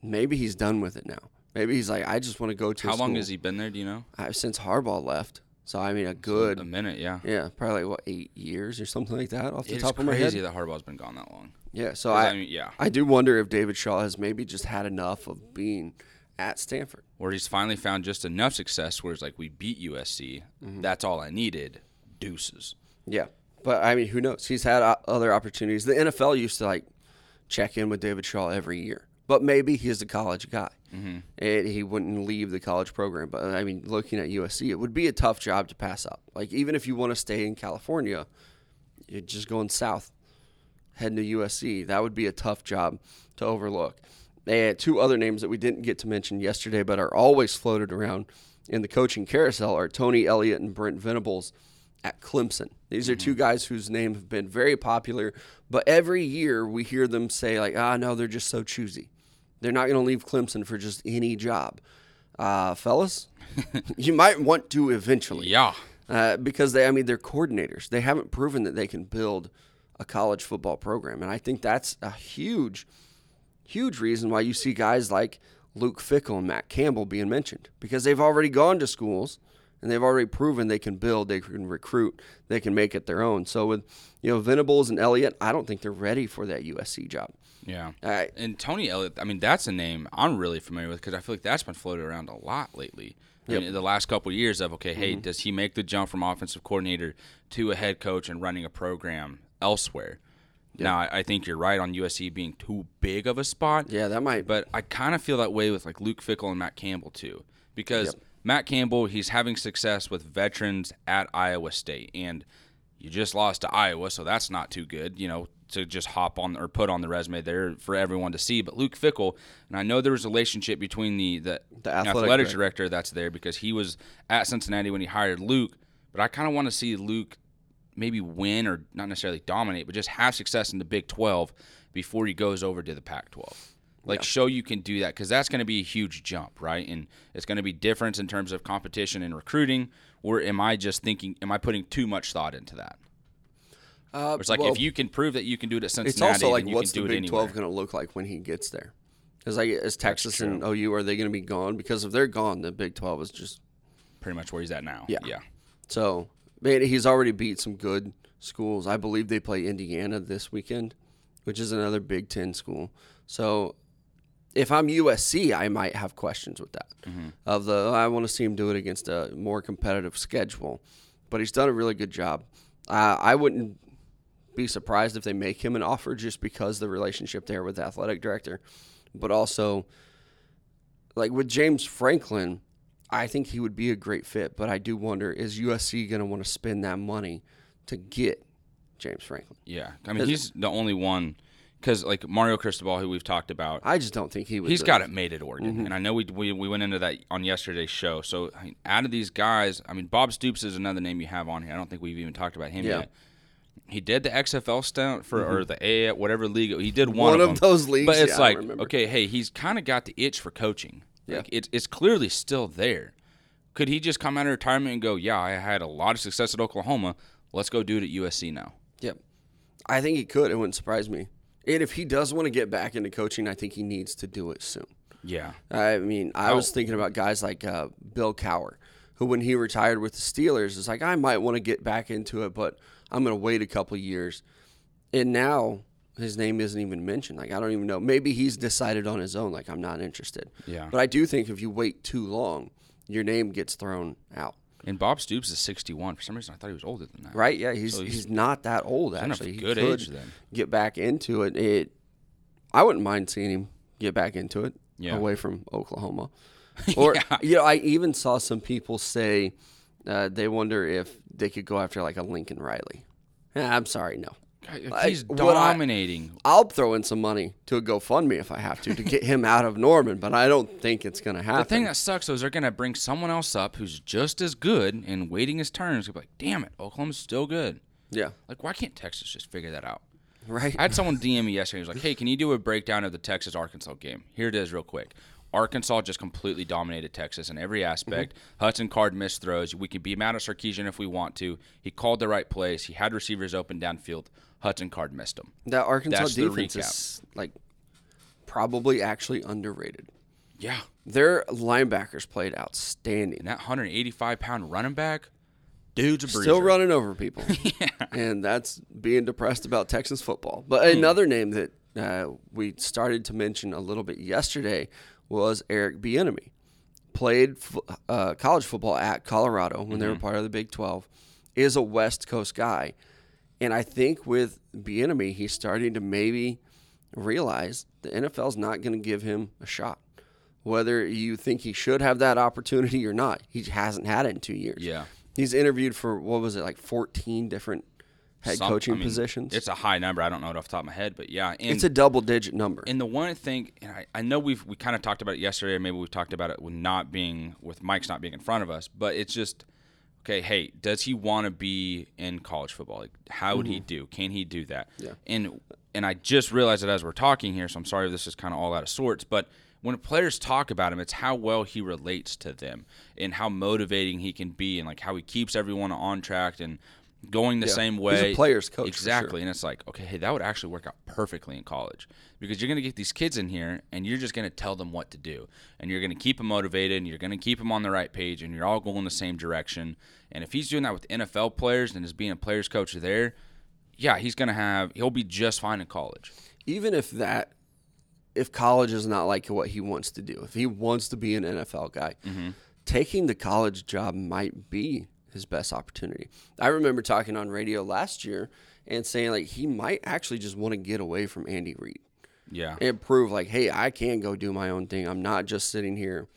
Maybe he's done with it now. Maybe he's like, I just want to go to. How long has he been there? Do you know? Uh, since Harbaugh left. So I mean, a good, A minute, yeah. yeah, probably like, what eight years or something like that off the It's top of my head, crazy that Harbaugh's been gone that long. Yeah, so I, I mean, yeah. I do wonder if David Shaw has maybe just had enough of being at Stanford. Where he's finally found just enough success where it's like we beat USC. Mm-hmm. That's all I needed. Deuces. Yeah, but I mean, who knows? He's had o- other opportunities. The NFL used to like check in with David Shaw every year, but maybe he's a college guy, Mm-hmm. and he wouldn't leave the college program. But I mean, looking at USC, it would be a tough job to pass up. Like even if you want to stay in California, you're just going south, heading to USC. That would be a tough job to overlook. And two other names that we didn't get to mention yesterday, but are always floated around in the coaching carousel are Tony Elliott and Brent Venables at Clemson. These are two guys whose names have been very popular, but every year we hear them say like, "Ah, no, they're just so choosy. They're not going to leave Clemson for just any job." Uh, fellas, you might want to eventually Yeah. uh, because they, I mean, they're coordinators. They haven't proven that they can build a college football program, and I think that's a huge, huge reason why you see guys like Luke Fickell and Matt Campbell being mentioned because they've already gone to schools and they've already proven they can build, they can recruit, they can make it their own. So with you know Venables and Elliott, I don't think they're ready for that USC job. Yeah. And Tony Elliott, I mean, that's a name I'm really familiar with because I feel like that's been floated around a lot lately. I Yep. mean, the last couple of years of okay, hey, Mm-hmm. does he make the jump from offensive coordinator to a head coach and running a program elsewhere? Now, I, I think you're right on USC being too big of a spot. yeah, that might. But I kind of feel that way with like Luke Fickell and Matt Campbell too, because Matt Campbell he's having success with veterans at Iowa State, and you just lost to Iowa, so that's not too good, you know, to just hop on or put on the resume there for everyone to see. But Luke Fickell, and I know there was a relationship between the the, The athletic athletic director. director that's there because he was at Cincinnati when he hired Luke, but I kind of want to see Luke maybe win or not necessarily dominate, but just have success in the Big 12 before he goes over to the Pac 12. Like, show you can do that because that's going to be a huge jump, right? And it's going to be different in terms of competition and recruiting. Or am I just thinking, am I putting too much thought into that? uh, It's like well, if you can prove that you can do it at Cincinnati, it's also like what's the Big. Twelve going to look like when he gets there? Because like, is Texas and OU are they going to be gone? Because if they're gone, the Big Twelve is just Pretty much where he's at now. Yeah. Yeah. So, man, he's already beat some good schools. I believe they play Indiana this weekend, which is another Big Ten school. So, if I'm USC, I might have questions with that. Of the, I want to see him do it against a more competitive schedule, but he's done a really good job. Uh, I wouldn't be surprised if they make him an offer just because the relationship there with the athletic director, but also like with James Franklin, I think he would be a great fit, but I do wonder is USC going to want to spend that money to get James Franklin? Yeah, I mean he's the only one because like Mario Cristobal, who we've talked about, I just don't think he would. he's got it. made at Oregon, mm-hmm. and I know we, we we went into that on yesterday's show. So I mean, out of these guys, I mean Bob Stoops is another name you have on here. I don't think we've even talked about him Yeah. yet. He did the XFL stunt for or mm-hmm. the A whatever league he did one, One of, of them. those leagues, But it's yeah, like okay, hey, he's kind of got the itch for coaching. Yeah. Like it's it's clearly still there. Could he just come out of retirement and go, yeah, I had a lot of success at Oklahoma. Let's go do it at USC now. Yep. I think he could. It wouldn't surprise me. And if he does want to get back into coaching, I think he needs to do it soon. Yeah. I mean, I How- was thinking about guys like uh, Bill Cowher, who when he retired with the Steelers, is like, I might want to get back into it, but I'm going to wait a couple years. And now his name isn't even mentioned. Like, I don't even know. Maybe he's decided on his own, like, I'm not interested. Yeah. But I do think if you wait too long, your name gets thrown out. And Bob Stoops is 61. For some reason, I thought he was older than that. Right? Yeah, he's So he's, he's- not that old actually. Good age then. Get back into it. It I wouldn't mind seeing him get back into it Yeah. away from Oklahoma. Or Yeah. you know, I even saw some people say uh, they wonder if they could go after like a Lincoln Riley. Yeah, I'm sorry, no. He's I- dominating. I'll throw in some money to a GoFundMe if I have to to get him out of Norman, but I don't think it's going to happen. The thing that sucks though is they're gonna bring someone else up who's just as good and waiting his turn. It's gonna be like, damn it, Oklahoma's still good. yeah, Like, why can't Texas just figure that out? right. I had someone DM me yesterday. He was like, "Hey, can you do a breakdown of the Texas Arkansas game?" Here it is, real quick. Arkansas just completely dominated Texas in every aspect. Mm-hmm. Hudson Card missed throws. We can be mad at Sarkisian if we want to. He called the right plays. He had receivers open downfield. Hudson Card missed them. that Arkansas That's defense is like probably actually underrated. Yeah, Their linebackers played outstanding. and that 185 pound running back, dude's a. Still running over people. And that's being depressed about Texas football. But Hmm. another name that uh, we started to mention a little bit yesterday was Eric Bieniemy. Played uh, college football at Colorado when Mm-hmm. they were part of the Big 12. Is a West Coast guy. And I think with Bieniemy, he's starting to maybe realize the NFL's not going to give him a shot. Whether you think he should have that opportunity or not, he hasn't had it in two years. Yeah. He's interviewed for what was it like 14 different head Some- coaching I mean, positions. It's a high number. I don't know it off the top of my head, but yeah. And, it's a double digit number. and the one thing, and I, I know we've we kind of talked about it yesterday, or maybe we've talked about it with not being with Mike's not being in front of us, but it's just okay. Hey, does he want to be in college football? Like, how would he mm-hmm. do? Can he do that? Yeah. And and I just realized it as we're talking here, so I'm sorry if this is kind of all out of sorts, but when players talk about him, it's how well he relates to them and how motivating he can be and like how he keeps everyone on track and going the Yeah. same He's a way. player's coach, Exactly. And it's like, okay, hey, that would actually work out perfectly in college because you're going to get these kids in here and you're just going to tell them what to do. And you're going to keep them motivated and you're going to keep them on the right page and you're all going the same direction. And if he's doing that with NFL players and is being a player's coach there, yeah, he's going to have, he'll be just fine in college. Even if that, if college is not like what he wants to do, if he wants to be an NFL guy, Mm-hmm. taking the college job might be his best opportunity. I remember talking on radio last year and saying like he might actually just want to get away from Andy Reid. Yeah. and prove like, hey, I can go do my own thing. I'm not just sitting here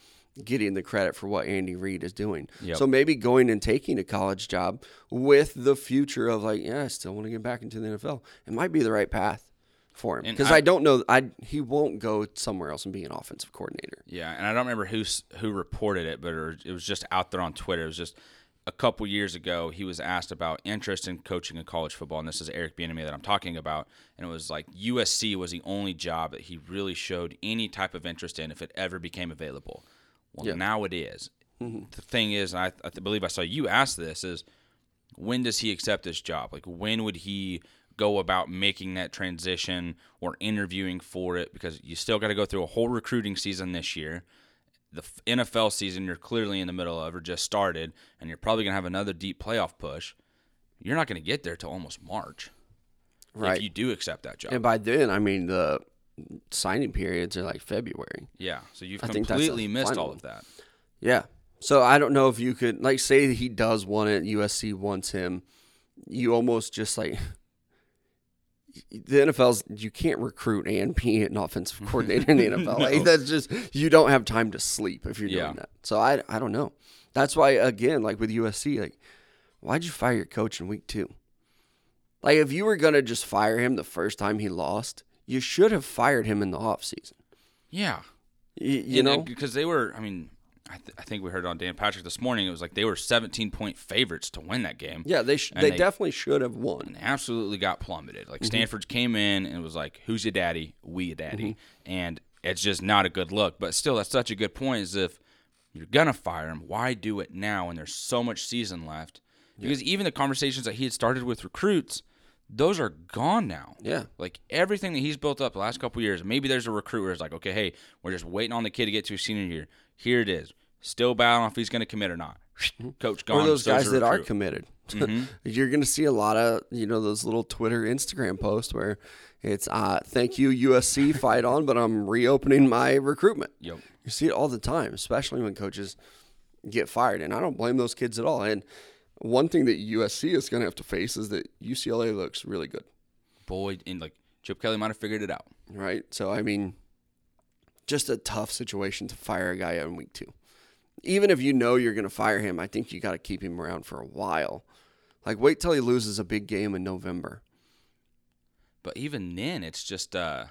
getting the credit for what Andy Reid is doing. Yep. So maybe going and taking a college job with the future of like, yeah, I still want to get back into the NFL. It might be the right path for him because I- I, don't know. I he won't go somewhere else and be an offensive coordinator. Yeah, and I don't remember who who reported it, but it was just out there on Twitter. It was just a couple years ago. He was asked about interest in coaching in college football, and this is Eric Bieniemy that I'm talking about. And it was like USC was the only job that he really showed any type of interest in if it ever became available. Well, Yeah. Mm-hmm. now it is. The thing is, and I, I believe I saw you ask this: is when does he accept this job? Like when would he go about making that transition or interviewing for it? Because you still got to go through a whole recruiting season this year. The NFL season you're clearly in the middle of or just started, and you're probably gonna have another deep playoff push. You're not gonna get there till almost March Right. if you do accept that job. and by then, I mean the signing periods are like February. yeah, so you've I completely missed all of that. Yeah. So I don't know if you could like say he does want it, USC wants him. You almost just like the NFL's you can't recruit and be an offensive coordinator in the NFL. Like that's just you don't have time to sleep if you're Yeah. doing that. So I I don't know. That's why again, like with USC, like why'd you fire your coach in week two? Like if you were gonna just fire him the first time he lost, you should have fired him in the offseason. Yeah, You, you uh, know, because they were. I mean, I, th- I think we heard on Dan Patrick this morning. It was like they were 17 point favorites to win that game. yeah, they sh- they, they- definitely should have won. and absolutely got plummeted. Mm-hmm. Like Stanford came in and was like, "Who's your daddy? We your daddy," Mm-hmm. and it's just not a good look. But still, that's such a good point. Is if you're gonna fire him, why do it now when there's so much season left? Because even the conversations that he had started with recruits, those are gone now. Yeah. Like everything that he's built up the last couple years, maybe there's a recruit where it's like, okay, hey, we're just waiting on the kid to get to his senior year. Here it is. Still battling if he's going to commit or not. Coach gone. or those guys that are committed. Mm-hmm. You're going to see a lot of you know those little Twitter, Instagram posts where it's uh, "Thank you USC, fight on," but I'm reopening my recruitment. Yep. You see it all the time, especially when coaches get fired, and I don't blame those kids at all. And one thing that USC is going to have to face is that UCLA looks really good, Boy, and like Chip Kelly might have figured it out. right? So I mean, just a tough situation to fire a guy in week two. Even if you know you're going to fire him, I think you got to keep him around for a while. Like wait till he loses a big game in November. But even then, it's just uh,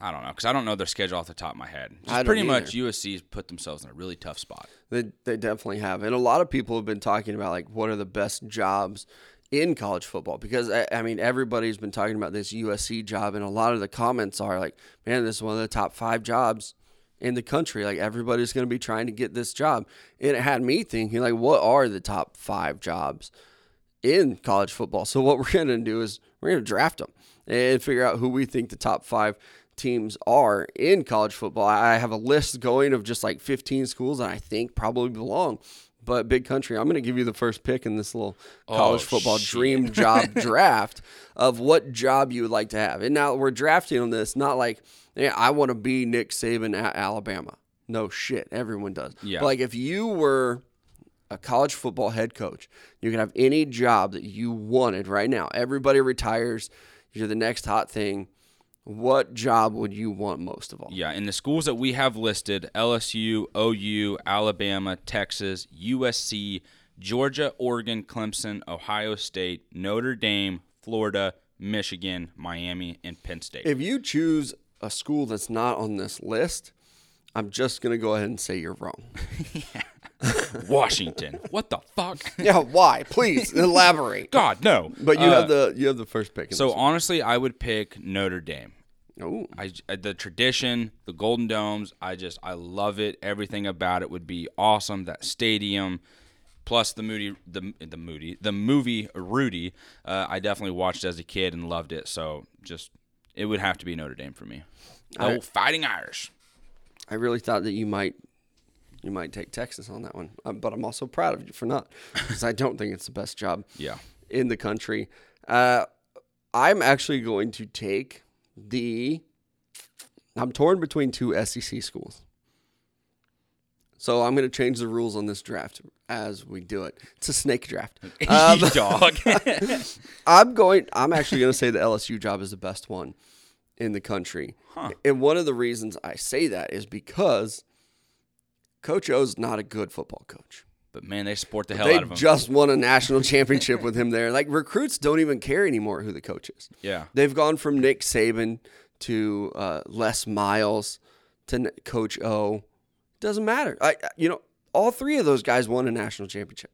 I don't know because I don't know their schedule off the top of my head. Just pretty either. much USC's put themselves in a really tough spot. They they definitely have, and a lot of people have been talking about like what are the best jobs in college football because I, I mean everybody's been talking about this USC job, and a lot of the comments are like, man, this is one of the top five jobs in the country. Like everybody's going to be trying to get this job, and it had me thinking like, what are the top five jobs in college football? So what we're going to do is we're going to draft them and figure out who we think the top five teams are in college football. I have a list going of just like 15 schools that I think probably belong. But big country, I'm going to give you the first pick in this little oh, college Oh, football shit. dream job draft of what job you would like to have. And now we're drafting on this, not like, yeah, I want to be Nick Saban at Alabama. No shit, everyone does. Yeah. But like if you were a college football head coach, you can have any job that you wanted right now. Everybody retires. You're the next hot thing. What job would you want most of all? Yeah, in the schools that we have listed LSU, OU, Alabama, Texas, USC, Georgia, Oregon, Clemson, Ohio State, Notre Dame, Florida, Michigan, Miami, and Penn State. If you choose a school that's not on this list, I'm just gonna go ahead and say you're wrong. Washington. what the fuck? yeah, why? Please elaborate. God, no. But you Uh, have the you have the first pick. In So this honestly, I would pick Notre Dame. one. Ooh. I uh, the tradition, the Golden Domes. I just I love it. Everything about it would be awesome. That stadium, plus the Moody, the the Moody, the movie Rudy. Uh, I definitely watched as a kid and loved it. So just it would have to be Notre Dame for me. Oh, Fighting Irish. I really thought that you might you might take Texas on that one, um, but I'm also proud of you for not, because I don't think it's the best job Yeah. in the country. Uh, I'm actually going to take the. I'm torn between two SEC schools. So I'm going to change the rules on this draft as we do it. It's a snake draft. Um, Dog. I'm going. I'm actually going to say the LSU job is the best one in the country, and one of the reasons I say that is because Coach O's not a good football coach. but man, they sport the hell They out of him. just won a national championship with him there. Like recruits don't even care anymore who the coach is. yeah. They've gone from Nick Saban to uh, Les Miles to N- Coach O. Doesn't matter. I, you know, all three of those guys won a national championship.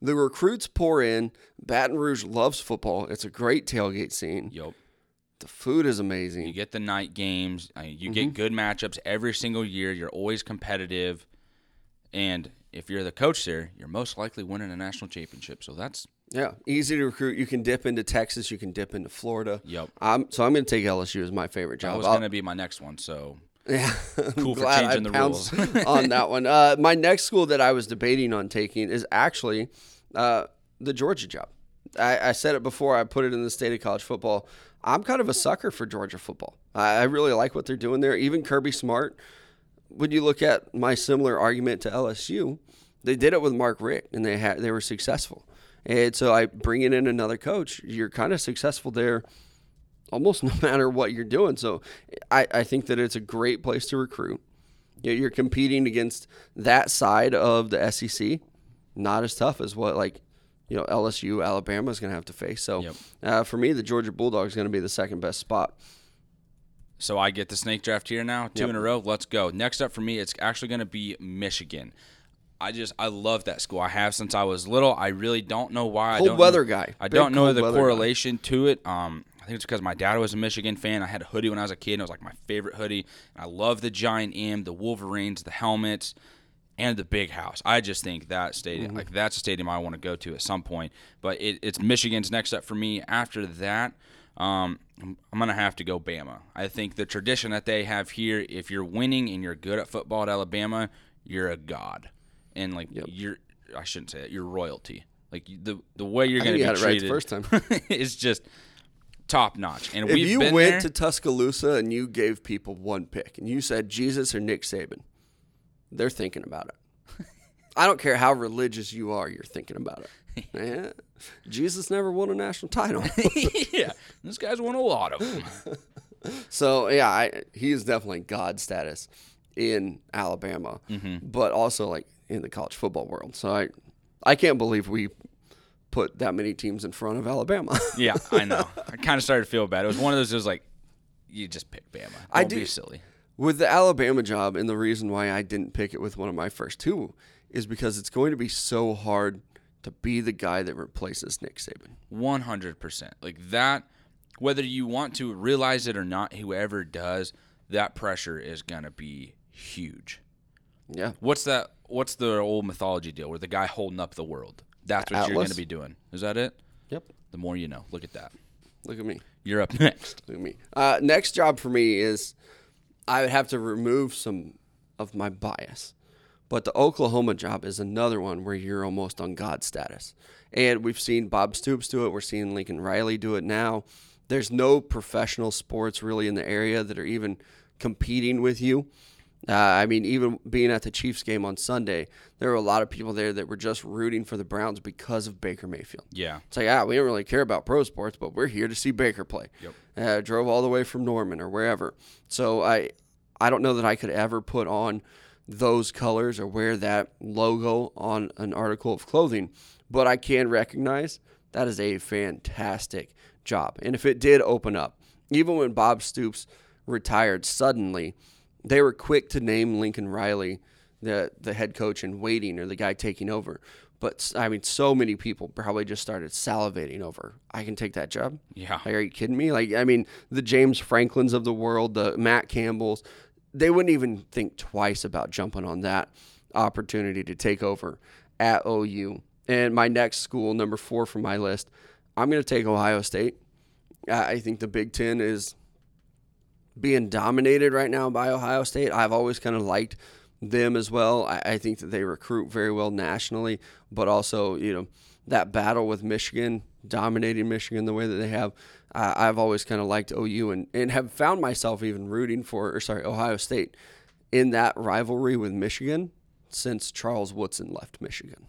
The recruits pour in. Baton Rouge loves football. It's a great tailgate scene. Yup. The food is amazing. You get the night games. I mean, you Mm-hmm. get good matchups every single year. You're always competitive, and if you're the coach there, you're most likely winning a national championship. So that's Yeah, easy to recruit. You can dip into Texas. You can dip into Florida. Yep. Um, so I'm going to take LSU as my favorite that job. was going to be my next one. So Yeah, Cool for Glad I changing the rules. on that one. Uh, my next school that I was debating on taking is actually uh, the Georgia job. I, I said it before. I put it in the state of college football. I'm kind of a sucker for Georgia football. I, really like what they're doing there. Even Kirby Smart. When you look at my similar argument to LSU, they did it with Mark Richt, and they had they were successful. And so I bringing in another coach, you're kind of successful there almost no matter what you're doing. So I, I think that it's a great place to recruit. You're competing against that side of the SEC, not as tough as what like you know LSU, Alabama is going to have to face. So Yep. uh, for me, the Georgia Bulldogs going to be the second best spot. So I get the snake draft here now, two Yep. in a row. Let's go. Next up for me, it's actually going to be Michigan. I just I love that school. I have since I was little. I really don't know why. I Cold don't weather know, guy. I Big don't know the weather guy. correlation to it. Um, I think it's because my dad was a Michigan fan. I had a hoodie when I was a kid. and It was like my favorite hoodie. I love the giant M, the Wolverines, the helmets, and the big house. I just think that stadium, Mm-hmm. like that's a stadium I want to go to at some point. But it, it's Michigan's next up for me. After that, um, I'm, I'm gonna have to go Bama. I think the tradition that they have here, if you're winning and you're good at football at Alabama, you're a god, and like you're, I shouldn't say that, you're royalty. Like the the way you're gonna be you had it right treated the first time. is just top notch. And If you went there, to Tuscaloosa and you gave people one pick and you said Jesus or Nick Saban, they're thinking about it. I don't care how religious you are, you're thinking about it. Yeah. Jesus never won a national title. yeah, this guy's won a lot of them. So yeah, I, he is definitely God status in Alabama, Mm-hmm. but also like in the college football world. So I, I can't believe we put that many teams in front of Alabama. Yeah, I know. I kind of started to feel bad. It was one of those. It was like, you just pick Bama. Don't I be do- silly. With the Alabama job, and the reason why I didn't pick it with one of my first two is because it's going to be so hard to be the guy that replaces Nick Saban. One hundred percent. Like that. Whether you want to realize it or not, whoever does, that pressure is gonna be huge. Yeah, What's that? What's the old mythology deal where the guy holding up the world? That's what you're gonna be doing. Is that it? Yep. The more you know. Look at that. Look at me. You're up next. Look at me. Uh, next job for me is I would have to remove some of my bias. But the Oklahoma job is another one where you're almost on God status. And we've seen Bob Stoops do it. We're seeing Lincoln Riley do it now. There's no professional sports really in the area that are even competing with you. Uh, I mean, even being at the Chiefs game on Sunday, there were a lot of people there that were just rooting for the Browns because of Baker Mayfield. Yeah. It's like, ah, we don't really care about pro sports, but we're here to see Baker play. Yep. Uh, drove all the way from Norman or wherever. So I, I don't know that I could ever put on those colors or wear that logo on an article of clothing, but I can recognize that is a fantastic job. And if it did open up, even when Bob Stoops retired suddenly, they were quick to name Lincoln Riley the the head coach in waiting or the guy taking over. But I mean, so many people probably just started salivating over. I can take that job. Yeah. Like, are you kidding me? Like, I mean, the James Franklins of the world, the Matt Campbells, they wouldn't even think twice about jumping on that opportunity to take over at OU. And my next school, number four from my list, I'm going to take Ohio State. I I think the Big Ten is being dominated right now by Ohio State. I've always kind of liked them as well. I, I think that they recruit very well nationally, but also, you know, that battle with Michigan, dominating Michigan the way that they have. Uh, I've always kind of liked OU and, and have found myself even rooting for, or sorry, Ohio State in that rivalry with Michigan since Charles Woodson left Michigan.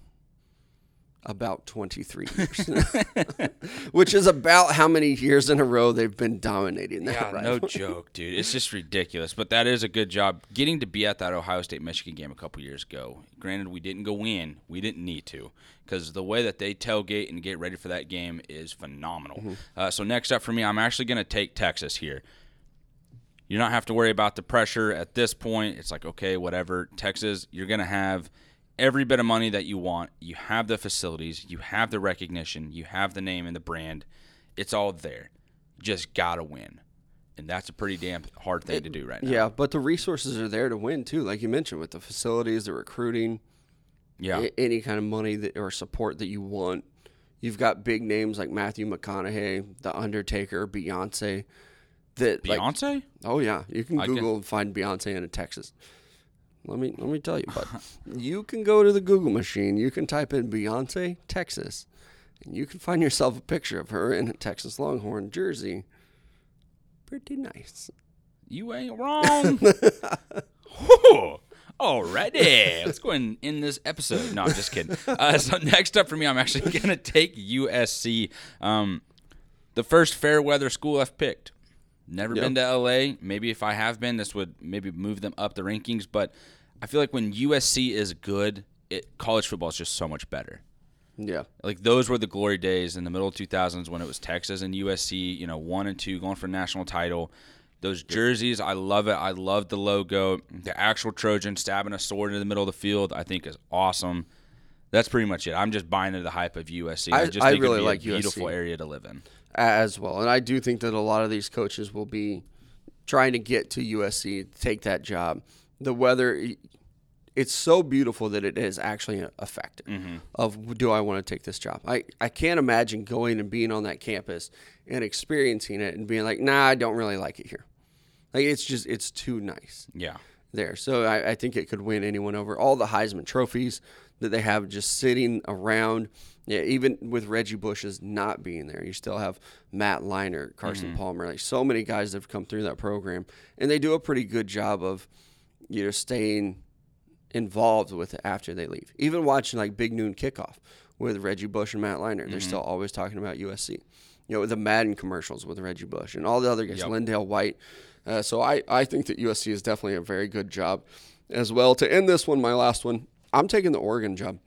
About 23 years, which is about how many years in a row they've been dominating that Yeah, no joke, dude. It's just ridiculous. But that is a good job getting to be at that Ohio State Michigan game a couple years ago. Granted, we didn't go in. We didn't need to because the way that they tailgate and get ready for that game is phenomenal. Mm-hmm. Uh, so next up for me, I'm actually going to take Texas here. You don't have to worry about the pressure at this point. It's like okay, whatever. Texas, you're going to have every bit of money that you want. You have the facilities, you have the recognition, you have the name and the brand. It's all there. Just gotta win, and that's a pretty damn hard thing to do right now. Yeah, but the resources are there to win too, like you mentioned, with the facilities, the recruiting, yeah, any kind of money that or support that you want. You've got big names like Matthew McConaughey, The Undertaker, Beyonce. That like, Beyonce. oh yeah, you can I can- Google and find Beyonce in Texas. Let me let me tell you, but you can go to the Google machine. You can type in Beyonce Texas, and you can find yourself a picture of her in a Texas Longhorn jersey. Pretty nice. You ain't wrong. Whew. Alrighty, let's go and end this episode. No, I'm just kidding. Uh, so next up for me, I'm actually gonna take USC, um, the first fair weather school I've picked. Never been to LA. Maybe if I have been, this would maybe move them up the rankings. But I feel like when USC is good, it college football is just so much better. Yeah. Like those were the glory days in the middle of 2000s when it was Texas and USC, you know, one and two going for a national title. Those jerseys, I love it. I love the logo. The actual Trojan stabbing a sword in the middle of the field, I think is awesome. That's pretty much it. I'm just buying into the hype of USC. I- just I think really like a beautiful USC. area to live in. As well. And I do think that a lot of these coaches will be trying to get to USC, take that job. The weather, it's so beautiful that it is actually effective. Mm-hmm. Of do I want to take this job? I I can't imagine going and being on that campus and experiencing it and being like, nah, I don't really like it here. Like it's just it's too nice Yeah. there. So I, I think it could win anyone over. All the Heisman trophies that they have just sitting around. Yeah, even with Reggie Bush's not being there, you still have Matt Leinart, Carson Palmer, like so many guys that have come through that program, and they do a pretty good job of, you know, staying involved with it after they leave. Even watching like Big Noon Kickoff with Reggie Bush and Matt Leinart, they're still always talking about USC. You know, the Madden commercials with Reggie Bush and all the other guys, Yep. LenDale White. Uh, so I, I think that USC is definitely a very good job as well. To end this one, my last one, I'm taking the Oregon job.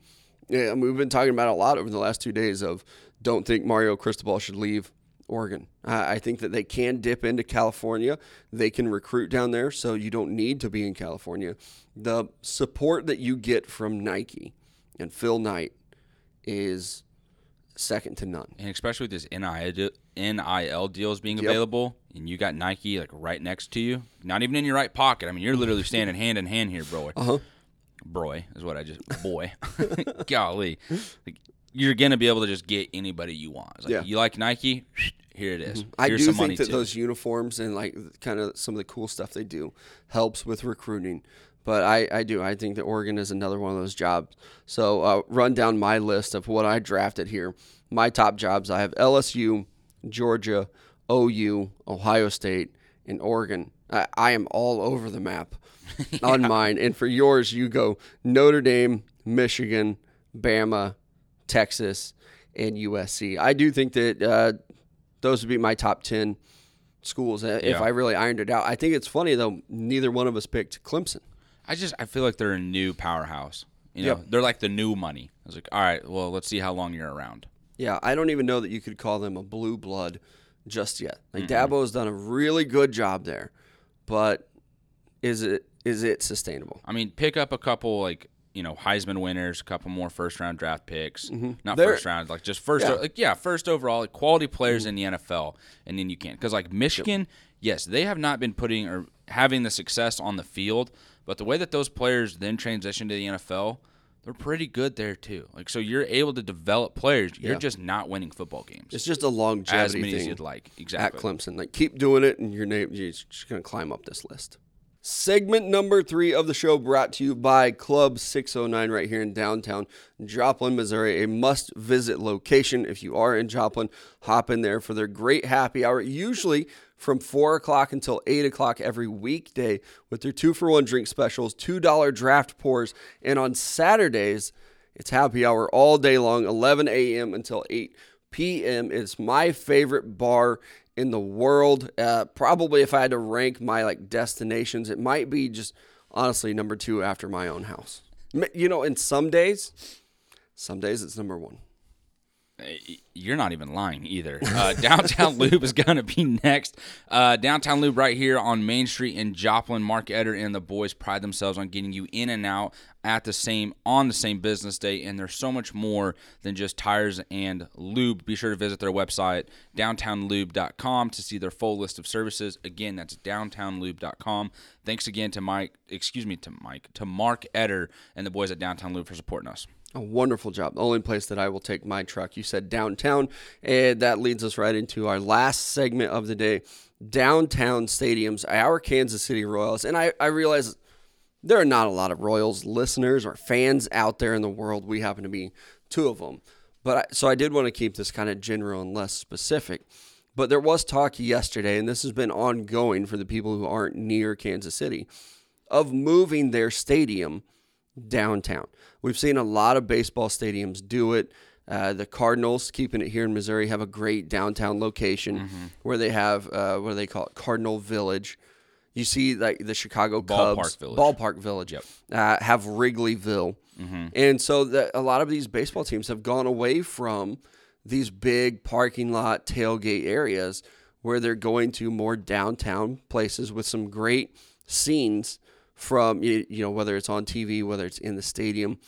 Yeah, I mean, we've been talking about it a lot over the last two days of don't think Mario Cristobal should leave Oregon. I I think that they can dip into California. They can recruit down there, so you don't need to be in California. The support that you get from Nike and Phil Knight is second to none. And especially with this NIL, NIL deals being Yep. available, and you got Nike like right next to you, not even in your right pocket. I mean, you're literally standing hand in hand here, bro. Uh huh. Broy is what I just boy. Golly, like, you're gonna be able to just get anybody you want. It's like, Yeah. You like Nike? Here it is. I Here's do some money think that too. those uniforms and like kind of some of the cool stuff they do helps with recruiting. But I, I do. I think that Oregon is another one of those jobs. So uh, run down my list of what I drafted here. My top jobs I have LSU, Georgia, OU, Ohio State, and Oregon. I, I am all over the map on mine. And for yours, you go Notre Dame, Michigan, Bama, Texas, and USC. I do think that uh, those would be my top 10 schools uh, if Yeah. I really ironed it out. I think it's funny, though, neither one of us picked Clemson. I just I feel like they're a new powerhouse. You know, Yep. they're like the new money. I was like, all right, well, let's see how long you're around. Yeah, I don't even know that you could call them a blue blood just yet. Like Dabo's done a really good job there, but is it is it sustainable? I mean, pick up a couple like you know Heisman winners, a couple more first round draft picks, not Mm-hmm. They're- first round, like just first, Yeah. like yeah, first overall, like quality players in the NFL, and then you can't because like Michigan, yes, they have not been putting or having the success on the field, but the way that those players then transition to the NFL. They're pretty good there too. Like so, you're able to develop players. You're Yeah. just not winning football games It's just a as longevity many as you'd like. Exactly. At Clemson. Like keep doing it, and your name you're just gonna climb up this list. Segment number three of the show brought to you by Club 609 right here in downtown Joplin, Missouri. A must visit location. If you are in Joplin, hop in there for their great happy hour, usually from 4 o'clock until 8 o'clock every weekday with their two for one drink specials, $2 draft pours, and on Saturdays, it's happy hour all day long, 11 a.m. until 8 p.m. It's my favorite bar in the world. Uh, probably if I had to rank my like destinations, it might be just honestly number two after my own house. You know, in some days, some days it's number one. You're not even lying either. Uh, Downtown Lube is going to be next. Uh, Downtown Lube right here on Main Street in Joplin. Mark Eder and the boys pride themselves on getting you in and out at the same on the same business day, and there's so much more than just tires and lube. Be sure to visit their website downtownlube.com to see their full list of services. Again, that's downtownlube.com. Thanks again to Mike, excuse me, to Mike, to Mark Eder and the boys at Downtown Lube for supporting us. A wonderful job. The only place that I will take my truck. You said downtown, and that leads us right into our last segment of the day downtown stadiums, our Kansas City Royals. And I, I realize there are not a lot of Royals listeners or fans out there in the world. We happen to be two of them. But I, so I did want to keep this kind of general and less specific. But there was talk yesterday, and this has been ongoing for the people who aren't near Kansas City, of moving their stadium downtown. We've seen a lot of baseball stadiums do it. Uh, the Cardinals, keeping it here in Missouri, have a great downtown location where they have uh, what do they call it, Cardinal Village. You see, like the Chicago Ballpark Cubs, Village. Ballpark Village, Yep. uh, have Wrigleyville. And so the, a lot of these baseball teams have gone away from these big parking lot tailgate areas where they're going to more downtown places with some great scenes from you know whether it's on TV, whether it's in the stadium,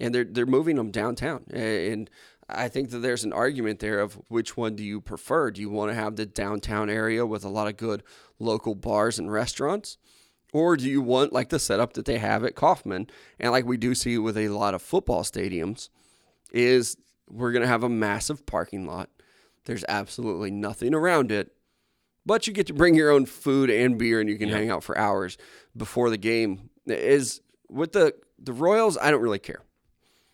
and they're they're moving them downtown. And I think that there's an argument there of which one do you prefer? Do you want to have the downtown area with a lot of good local bars and restaurants? Or do you want like the setup that they have at Kauffman and like we do see with a lot of football stadiums is we're going to have a massive parking lot. There's absolutely nothing around it. But you get to bring your own food and beer and you can hang out for hours before the game. Is with the the Royals, I don't really care.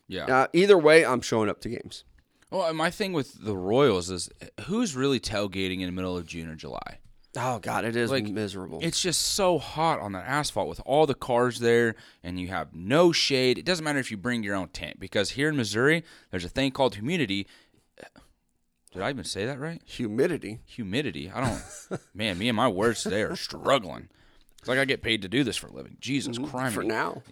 Yeah. Uh, either way, I'm showing up to games. Well, my thing with the Royals is who's really tailgating in the middle of June or July? Oh God, it is Like, miserable. It's just so hot on that asphalt with all the cars there, and you have no shade. It doesn't matter if you bring your own tent because here in Missouri, there's a thing called humidity. Did I even say that right? Humidity. Humidity. I don't. man, me and my words today are struggling. It's like I get paid to do this for a living. Jesus Christ. Mm-hmm. For now.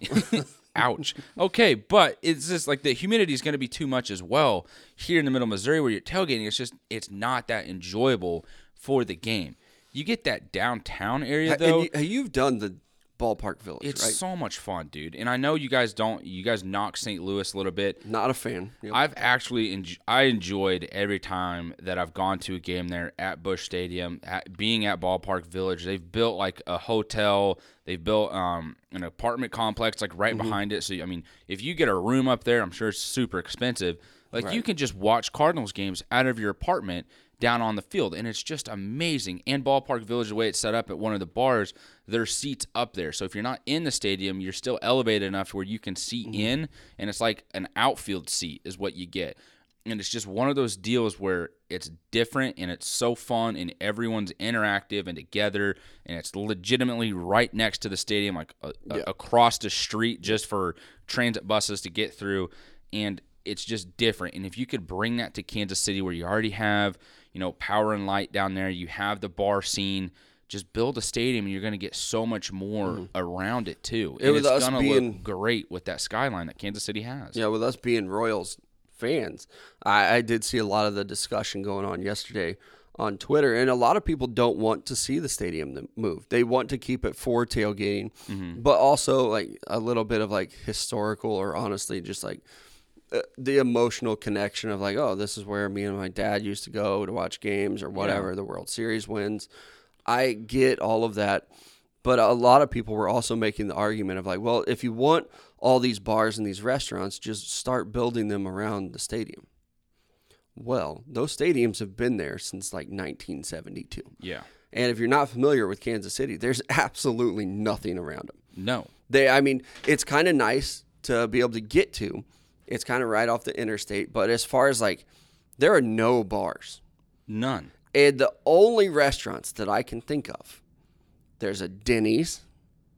Ouch. Okay, but it's just like the humidity is going to be too much as well here in the middle of Missouri where you're tailgating. It's just it's not that enjoyable for the game. You get that downtown area and though. you, you've done the ballpark village, it's right? so much fun, dude. And I know you guys don't. You guys knock St. Louis a little bit. Not a fan. Yep. I've actually enj- I enjoyed every time that I've gone to a game there at Busch Stadium, at, being at Ballpark Village. They've built like a hotel. They've built um, an apartment complex like right Mm-hmm. behind it. So I mean, if you get a room up there, I'm sure it's super expensive. Like you can just watch Cardinals games out of your apartment down on the field, and it's just amazing. And Ballpark Village, the way it's set up at one of the bars, there's seats up there. So if you're not in the stadium, you're still elevated enough where you can see Mm-hmm. in, and it's like an outfield seat is what you get. And it's just one of those deals where it's different and it's so fun and everyone's interactive and together and it's legitimately right next to the stadium, like a, a- across the street just for transit buses to get through. And it's just different. And if you could bring that to Kansas City where you already have, you know, power and light down there, you have the bar scene, just build a stadium and you're going to get so much more mm-hmm. around it too. And with it's going to look great with that skyline that Kansas City has. Yeah, with us being Royals fans, I, I did see a lot of the discussion going on yesterday on Twitter, and a lot of people don't want to see the stadium move. They want to keep it for tailgating, mm-hmm. but also like a little bit of like historical or honestly just like Uh, the emotional connection of like, oh, this is where me and my dad used to go to watch games or whatever. The World Series wins. I get all of that, but a lot of people were also making the argument of like, well, if you want all these bars and these restaurants, just start building them around the stadium. Well, those stadiums have been there since like 1972. Yeah. And if you're not familiar with Kansas City, there's absolutely nothing around them. No. They, I mean, it's kind of nice to be able to get to. It's kind of right off the interstate, but as far as like, there are no bars. None. And the only restaurants that I can think of, there's a Denny's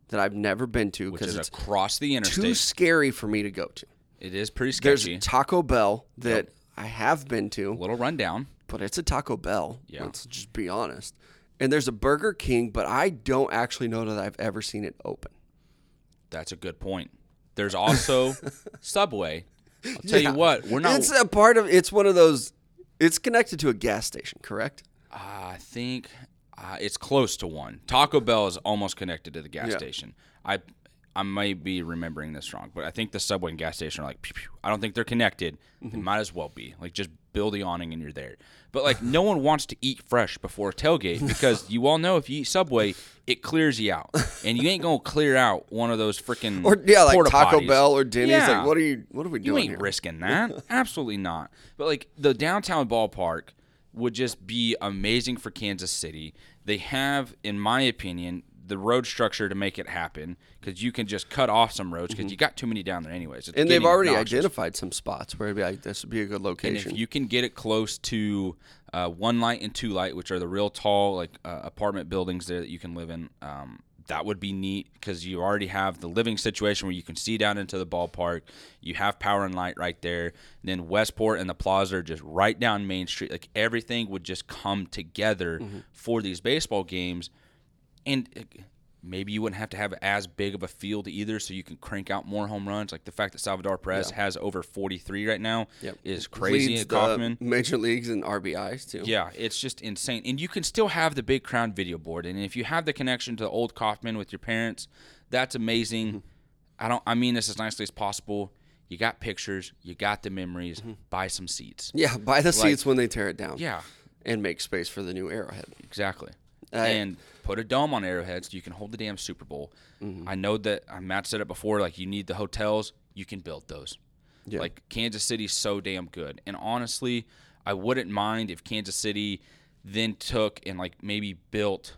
that I've never been to Which because is it's across the interstate. too scary for me to go to. it is pretty scary. There's. Taco Bell that I have been to, a little rundown. but it's a Taco Bell. Yeah. Let's just be honest. And there's a Burger King, but I don't actually know that I've ever seen it open. That's a good point. There's also Subway. I'll tell Yeah. you what, we're not. It's a part of. It's one of those. It's connected to a gas station, correct? I think uh, it's close to one. Taco Bell is almost connected to the gas Yeah. station. I I might be remembering this wrong, but I think the Subway and gas station are like. Pew, pew. I don't think they're connected. Mm-hmm. They might as well be. Like just build the awning and you're there. But like no one wants to eat fresh before a tailgate because you all know if you eat Subway, it clears you out, and you ain't gonna clear out one of those freaking Or yeah, like Taco potties. Bell or Denny's. Yeah. Like, what are you? What are we doing? You ain't here? risking that. Absolutely not. But like the downtown ballpark would just be amazing for Kansas City. They have, in my opinion, the road structure to make it happen because you can just cut off some roads because you got too many down there anyways. It's Mm-hmm. and they've already obnoxious. identified some spots where it'd be like this would be a good location. And if you can get it close to uh, one light and two light, which are the real tall like uh, apartment buildings there that you can live in, um, that would be neat because you already have the living situation where you can see down into the ballpark. You have power and light right there. And then Westport and the Plaza are just right down Main Street. Like everything would just come together Mm-hmm. for these baseball games. And uh, maybe you wouldn't have to have as big of a field either, so you can crank out more home runs. Like the fact that Salvador Perez Yeah. has over 43 right now Yep. is crazy Leads Kauffman. major leagues and RBIs too. Yeah, it's just insane. And you can still have the big crown video board. And if you have the connection to the old Kauffman with your parents, that's amazing. Mm-hmm. I don't I mean this as nicely as possible. You got pictures, you got the memories, Mm-hmm. buy some seats. Yeah, buy the seats when they tear it down. Yeah, and make space for the new Arrowhead. exactly. I- and put a dome on Arrowhead so you can hold the damn Super Bowl. Mm-hmm. I know that uh, Matt said it before, like you need the hotels, you can build those. Yeah. Like Kansas City's so damn good. And honestly, I wouldn't mind if Kansas City then took and like maybe built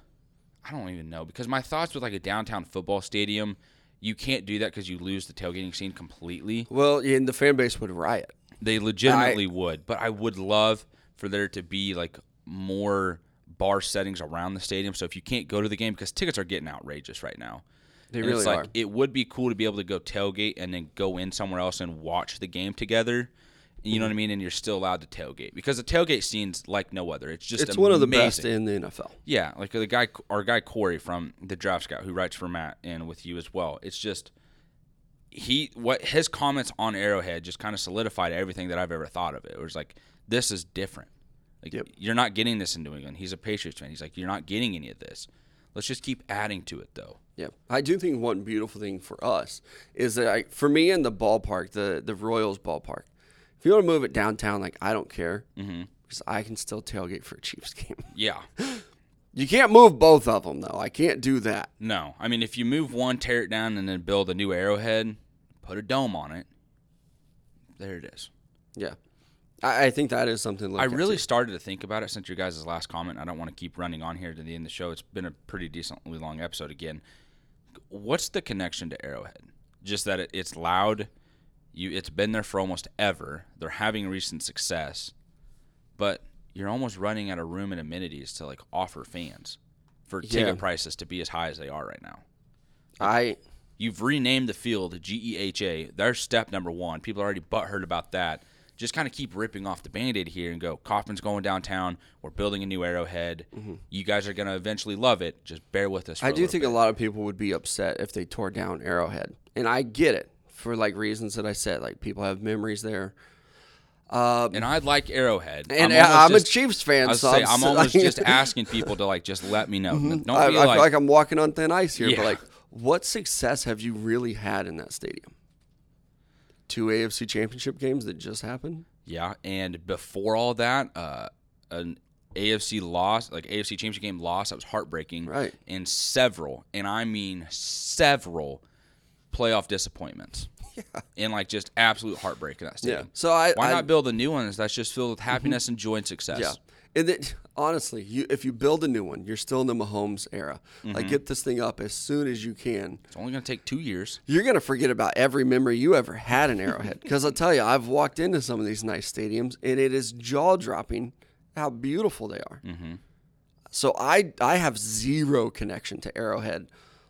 I don't even know because my thoughts with like a downtown football stadium, you can't do that because you lose the tailgating scene completely. Well, and the fan base would riot. They legitimately would, but I would love for there to be like more bar settings around the stadium. So if you can't go to the game, because tickets are getting outrageous right now. They And really it's like are. it would be cool to be able to go tailgate and then go in somewhere else and watch the game together. You know what I mean? And you're still allowed to tailgate because the tailgate scene's like no other. It's just It's one of the best in the NFL. Yeah, like the guy, our guy Corey from the Draft Scout, who writes for Matt and with you as well. It's just he what his comments on Arrowhead just kind of solidified everything that I've ever thought of it. It was like this is different. Like Yep. you're not getting this in New England. He's a Patriots fan. He's like you're not getting any of this. Let's just keep adding to it though. Yeah, I do think one beautiful thing for us is that I, for me in the ballpark, the the Royals ballpark, if you want to move it downtown, like I don't care Mm-hmm. because I can still tailgate for a Chiefs game. Yeah. You can't move both of them though. I can't do that. No, I mean if you move one, tear it down, and then build a new Arrowhead, put a dome on it. There it is. Yeah, I, I think that is something. I really started to think about it since your guys' last comment. I don't want to keep running on here to the end of the show. It's been a pretty decently long episode again. What's the connection to Arrowhead? Just that it, it's loud. You, it's been there for almost ever. They're having recent success, but you're almost running out of room and amenities to like offer fans for Yeah. ticket prices to be as high as they are right now. I You've renamed the field GEHA. There's step number one. People are already butthurt about that. Just kind of keep ripping off the band-aid here and go, Kauffman's going downtown. We're building a new Arrowhead. You guys are going to eventually love it. Just bear with us. For Mm-hmm. I do think bit. a lot of people would be upset if they tore down Arrowhead, and I get it for like reasons that I said. Like people have memories there, And I like Arrowhead. and I'm, I'm, almost a Chiefs fan, I so say, I'm, almost just asking people to like just let me know. Don't Mm-hmm. I, I be feel like, like I'm walking on thin ice here, Yeah. but like, what success have you really had in that stadium? Two AFC Championship games that just happened. Yeah, and before all that, uh, an AFC loss, like AFC Championship game loss, that was heartbreaking. Right. And several, and I mean several, playoff disappointments. Yeah. And like just absolute heartbreak in that stadium. Yeah. So I, Why I not build a new one that's just filled with happiness and joy and success? Yeah. And it, honestly, you if you build a new one, you're still in the Mahomes era. Mm-hmm. Like get this thing up as soon as you can. It's only going to take two years. You're gonna forget about every memory you ever had in Arrowhead. Because I'll tell you, I've walked into some of these nice stadiums, and it is jaw dropping how beautiful they are. Mm-hmm. So I I have zero connection to Arrowhead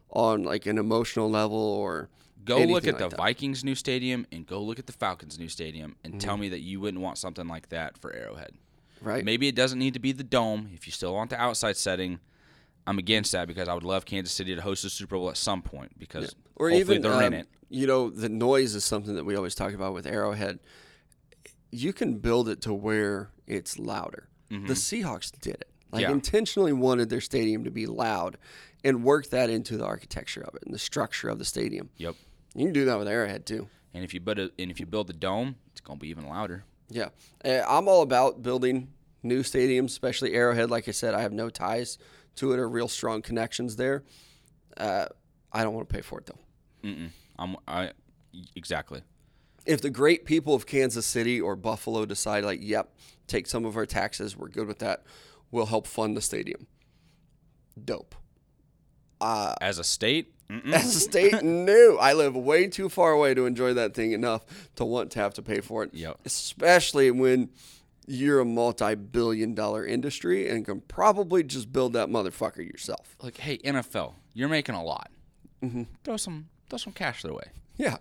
on like an emotional level or Go look at like the that. Vikings' new stadium and go look at the Falcons' new stadium and Mm-hmm. tell me that you wouldn't want something like that for Arrowhead. Right. Maybe it doesn't need to be the dome. If you still want the outside setting, I'm against that because I would love Kansas City to host the Super Bowl at some point because or hopefully even they're in um, it. You know, the noise is something that we always talk about with Arrowhead. You can build it to where it's louder. Mm-hmm. The Seahawks did it. Like Yeah. intentionally wanted their stadium to be loud and worked that into the architecture of it and the structure of the stadium. Yep. You can do that with Arrowhead too. And if you build a, and if you build the dome, it's gonna be even louder. Yeah, Uh, I'm all about building new stadiums, especially Arrowhead. Like I said, I have no ties to it or real strong connections there. Uh, I don't want to pay for it though. Mm-mm. I'm I exactly. if the great people of Kansas City or Buffalo decide, like, yep, take some of our taxes, we're good with that, we'll help fund the stadium. Dope. Uh, As a state, mm-mm. as a state, no. I live way too far away to enjoy that thing enough to want to have to pay for it. Yep. Especially when you're a multi billion dollar industry and can probably just build that motherfucker yourself. like hey NFL, you're making a lot. Mm-hmm. Throw some throw some cash their way. Yeah.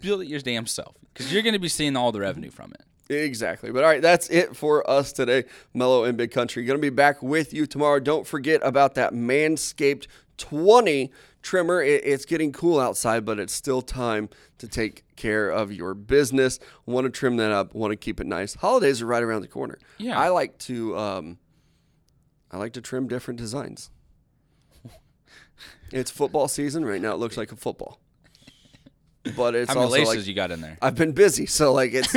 Build it your damn self because you're gonna be seeing all the revenue from it. Exactly. But all right, that's it for us today, Mellow and Big Country. Going to be back with you tomorrow. Don't forget about that Manscaped 20 trimmer. It, it's getting cool outside, but it's still time to take care of your business. Want to trim that up, want to keep it nice. Holidays are right around the corner. Yeah. I like to um I like to trim different designs. it's football season right now. It looks like a football. But it's How many also laces like you got in there? I've been busy, so like it's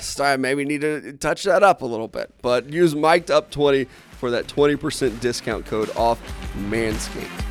start maybe need to touch that up a little bit. But use mic'd up twenty for that twenty percent discount code off Manscaped.